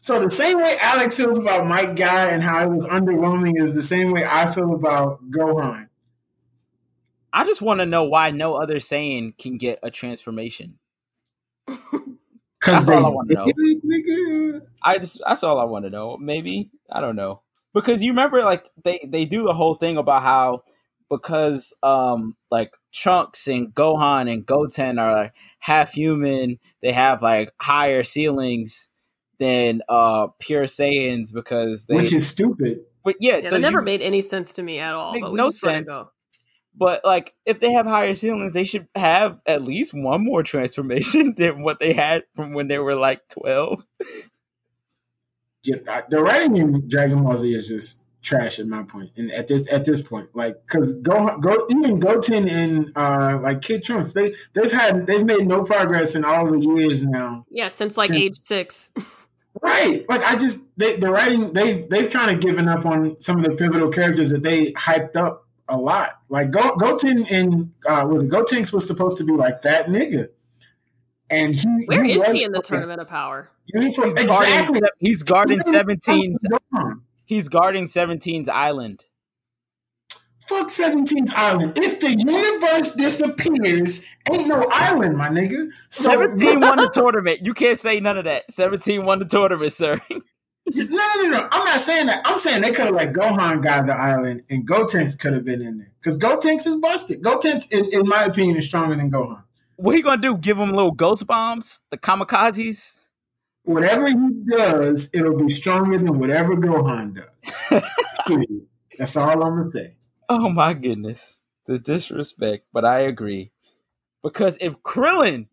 So the same way Alex feels about Might Guy and how it was underwhelming is the same way I feel about Gohan. I just want to know why no other Saiyan can get a transformation. Cause That's all I wanna know. I just that's all I want to know. Maybe I don't know because you remember like they they do the whole thing about how because um like Trunks and Gohan and Goten are like, half human, they have like higher ceilings than uh pure Saiyans because they. Which is stupid. but yeah, Yeah, so that never you- made any sense to me at all. But no just let it sense. But like, if they have higher ceilings, they should have at least one more transformation than what they had from when they were like twelve. Yeah, I- the writing in Dragon Ball Z is just trash at my point. And at this at this point, like because go go even Goten and uh like Kid Trunks, they they've had they've made no progress in all the years now. Yeah, since like Since- age six. Right. Like I just they the writing they've they've kind of given up on some of the pivotal characters that they hyped up a lot. Like Go, Goten and uh was Gotenks was supposed to be like that nigga. And he Where is was he in the tournament of power? He's He's exactly. guarding, he's guarding Literally, 17's He's guarding 17's island. Fuck 17's island. If the universe disappears, ain't no island, my nigga. So, 17 won the tournament. You can't say none of that. 17 won the tournament, sir. No, no, no, no. I'm not saying that. I'm saying they could have let Gohan guide the island and Gotenks could have been in there. Because Gotenks is busted. Gotenks, in, in my opinion, is stronger than Gohan. What are you gonna do? Give him little ghost bombs? The kamikazes? Whatever he does, it'll be stronger than whatever Gohan does. That's all I'm to say. Oh my goodness. The disrespect, but I agree. Because if Krillin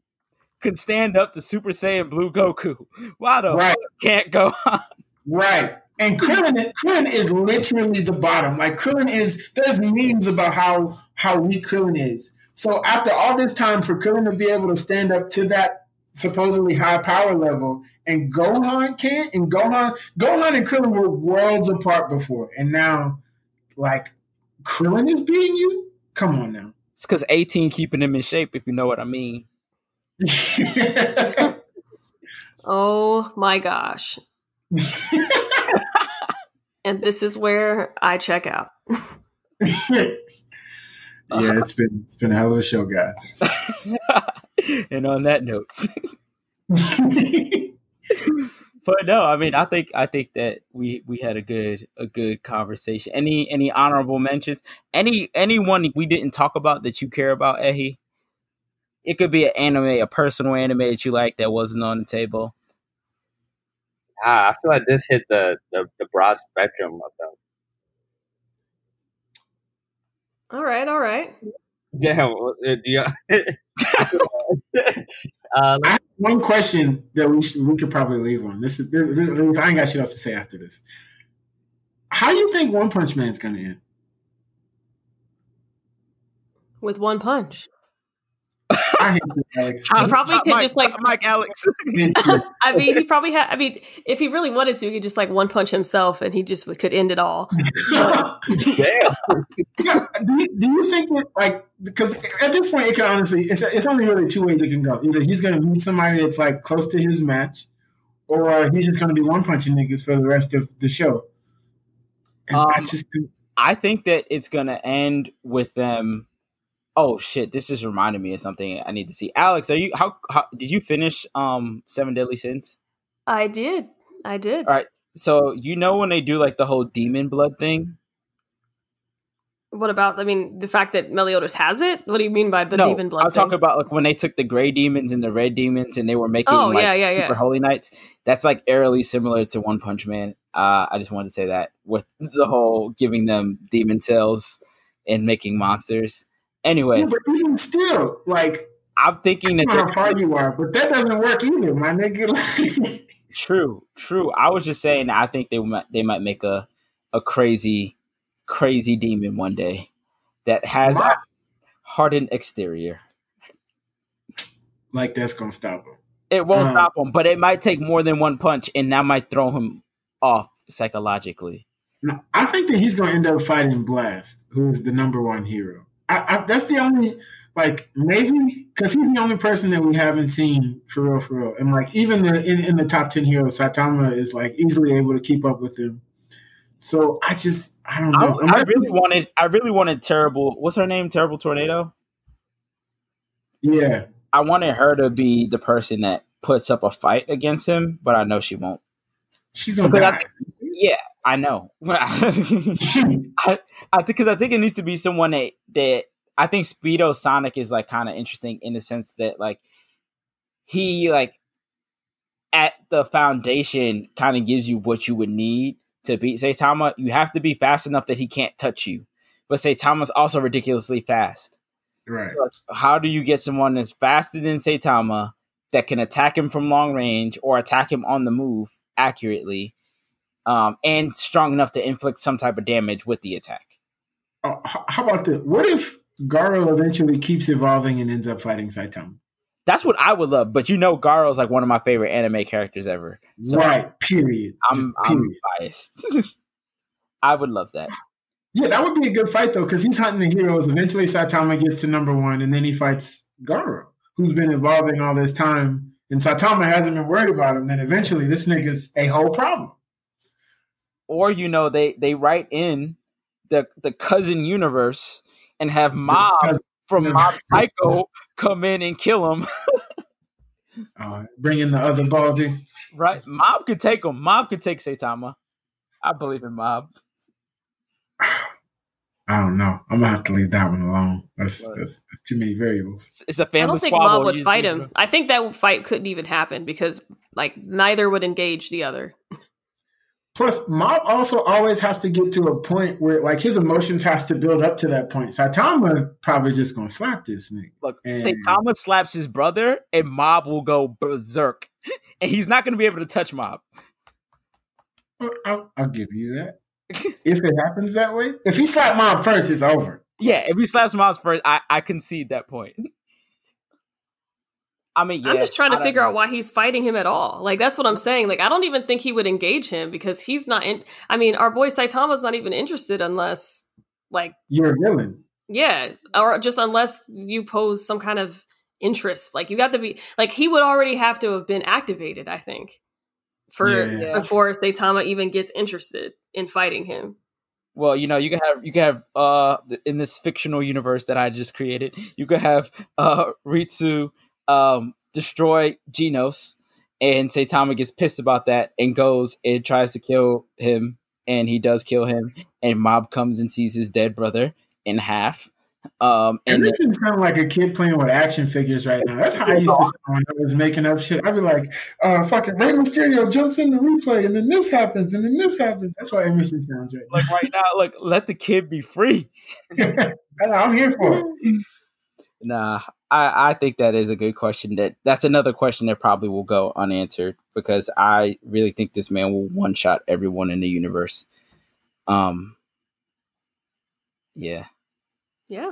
can stand up to Super Saiyan Blue Goku, why the Right. fuck can't Gohan? Right. And Krillin, is- Krillin is literally the bottom. Like Krillin is, there's memes about how how weak Krillin is. So after all this time for Krillin to be able to stand up to that supposedly high power level, and Gohan can't, and Gohan, Gohan and Krillin were worlds apart before, and now, like, Krillin is beating you. Come on now. It's because 18 keeping him in shape, if you know what I mean. Oh my gosh. And this is where I check out. yeah, it's been it's been a hell of a show, guys. and on that note, but no, I mean, I think I think that we we had a good a good conversation. Any any honorable mentions? Any anyone we didn't talk about that you care about, Ehi? It could be an anime, a personal anime that you like that wasn't on the table. Ah, I feel like this hit the the, the broad spectrum of them. All right, all right. Yeah, well, uh, do you, uh, I have one question that we should, we could probably leave on. This is this, this, I ain't got shit else to say after this. How do you think One Punch Man's gonna end? With one punch. I hate you, Alex. He probably could Mike- just like Top Mike Alex. I mean, he probably had. I mean, if he really wanted to, he could just like one punch himself, and he just could end it all. damn. Yeah, do, you, do you think that like because at this point it can honestly it's it's only really two ways it can go. Either he's gonna meet somebody that's like close to his match, or he's just gonna be one punching niggas for the rest of the show. And I Um, just I think that it's gonna end with them. Oh shit! This just reminded me of something I need to see. Alex, are you how, how did you finish um Seven Deadly Sins? I did. I did. All right. So you know when they do like the whole demon blood thing? What about? I mean, the fact that Meliodas has it. What do you mean by the no, demon blood? I'm talking about like when they took the gray demons and the red demons and they were making Oh, like yeah, yeah, super yeah. holy knights. That's like eerily similar to One Punch Man. Uh, I just wanted to say that with the whole giving them demon tails and making monsters. Anyway, yeah, but even still, like I'm thinking that how far you are, but that doesn't work either, my nigga. True, true. I was just saying I think they might they might make a a crazy, crazy demon one day that has a hardened exterior. like that's gonna stop him. It won't Uh. stop him, but it might take more than one punch, and that might throw him off psychologically. I think that he's going to end up fighting Blast, who is the number one hero. I, I, that's the only, like, maybe because he's the only person that we haven't seen for real, for real. And like, even the, in, in the top ten heroes, Saitama is like easily able to keep up with him. So I just, I don't I, know. I really wanted, I really wanted terrible. What's her name? Terrible tornado. yeah, I wanted her to be the person that puts up a fight against him, but I know she won't. She's I die. Yeah, I know. I I think because I think it needs to be someone that that I think Speedo Sonic is like kind of interesting in the sense that like he like at the foundation kind of gives you what you would need to beat Saitama. You have to be fast enough that he can't touch you, but Saitama's also ridiculously fast. right. So, like, how do you get someone that's faster than Saitama that can attack him from long range or attack him on the move accurately, um, and strong enough to inflict some type of damage with the attack? Oh, h- how about this? What if Garo eventually keeps evolving and ends up fighting Saitama? That's what I would love. But you know, Garo's like one of my favorite anime characters ever. So right. Period. I'm, Just I'm biased. I would love that. Yeah, that would be a good fight though, because he's hunting the heroes. Eventually, Saitama gets to number one, and then he fights Garo, who's been evolving all this time, and Saitama hasn't been worried about him. Then eventually, this nigga's a whole problem. Or you know, they they write in the the cousin universe and have Mob from Mob. Psycho come in and kill him. Uh, bring in the other Baldy. Right? Mob could take him. Mob could take Saitama. I believe in Mob. I don't know. I'm gonna have to leave that one alone. That's that's, that's too many variables. It's- It's a I family don't think squabble. Mob would just fight him. to- I think that fight couldn't even happen because like neither would engage the other. Plus, Mob also always has to get to a point where like his emotions has to build up to that point. Saitama probably just gonna slap this nigga. Look, And- Saitama slaps his brother, and Mob will go berserk, and he's not going to be able to touch Mob. I'll, I'll give you that. If it happens that way, if he slap Mob first, it's over. Yeah, if he slaps Mob first, I I concede that point. I mean, yeah, I'm just trying to figure know. out why he's fighting him at all. Like that's what I'm saying. Like I don't even think he would engage him because he's not. In, I mean, our boy Saitama's not even interested unless, like, You're a villain. yeah, or just unless you pose some kind of interest. Like you got to be like he would already have to have been activated. I think for Yeah. before Saitama even gets interested in fighting him. Well, you know, you can have you can have uh in this fictional universe that I just created, you could have uh Ritsu um destroy Genos and Saitama gets pissed about that and goes and tries to kill him, and he does kill him. And Mob comes and sees his dead brother in half. Um, And and this is kind of like a kid playing with action figures right now. That's how I used to sound when I was making up shit. I'd be like, uh, fucking Rey Mysterio jumps in the replay, and then this happens, and then this happens. That's why Emerson sounds right like right now, like let the kid be free. I'm here for it. Nah, I, I think that is a good question. That that's another question that probably will go unanswered because I really think this man will one shot everyone in the universe. Um, yeah. Yeah.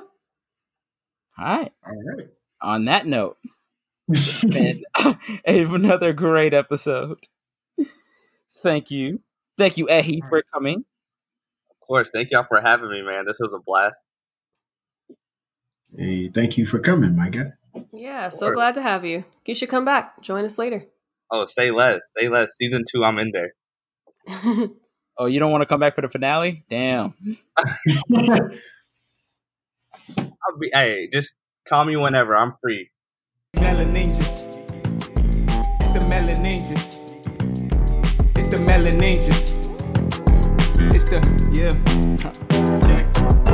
All right. All right. On that note, and another great episode. Thank you, thank you, Ehi, for coming. Of course, thank y'all for having me, man. This was a blast. hey, thank you for coming, my guy. Yeah. So glad to have you. You should come back. Join us later. Oh, say less, say less. Season two, I'm in there. Oh, you don't want to come back for the finale? Damn. I'll be. Hey, just call me whenever. I'm free. Melon Ninjas. It's the Melon Ninjas. It's the Melon Ninjas. It's the, yeah. Check.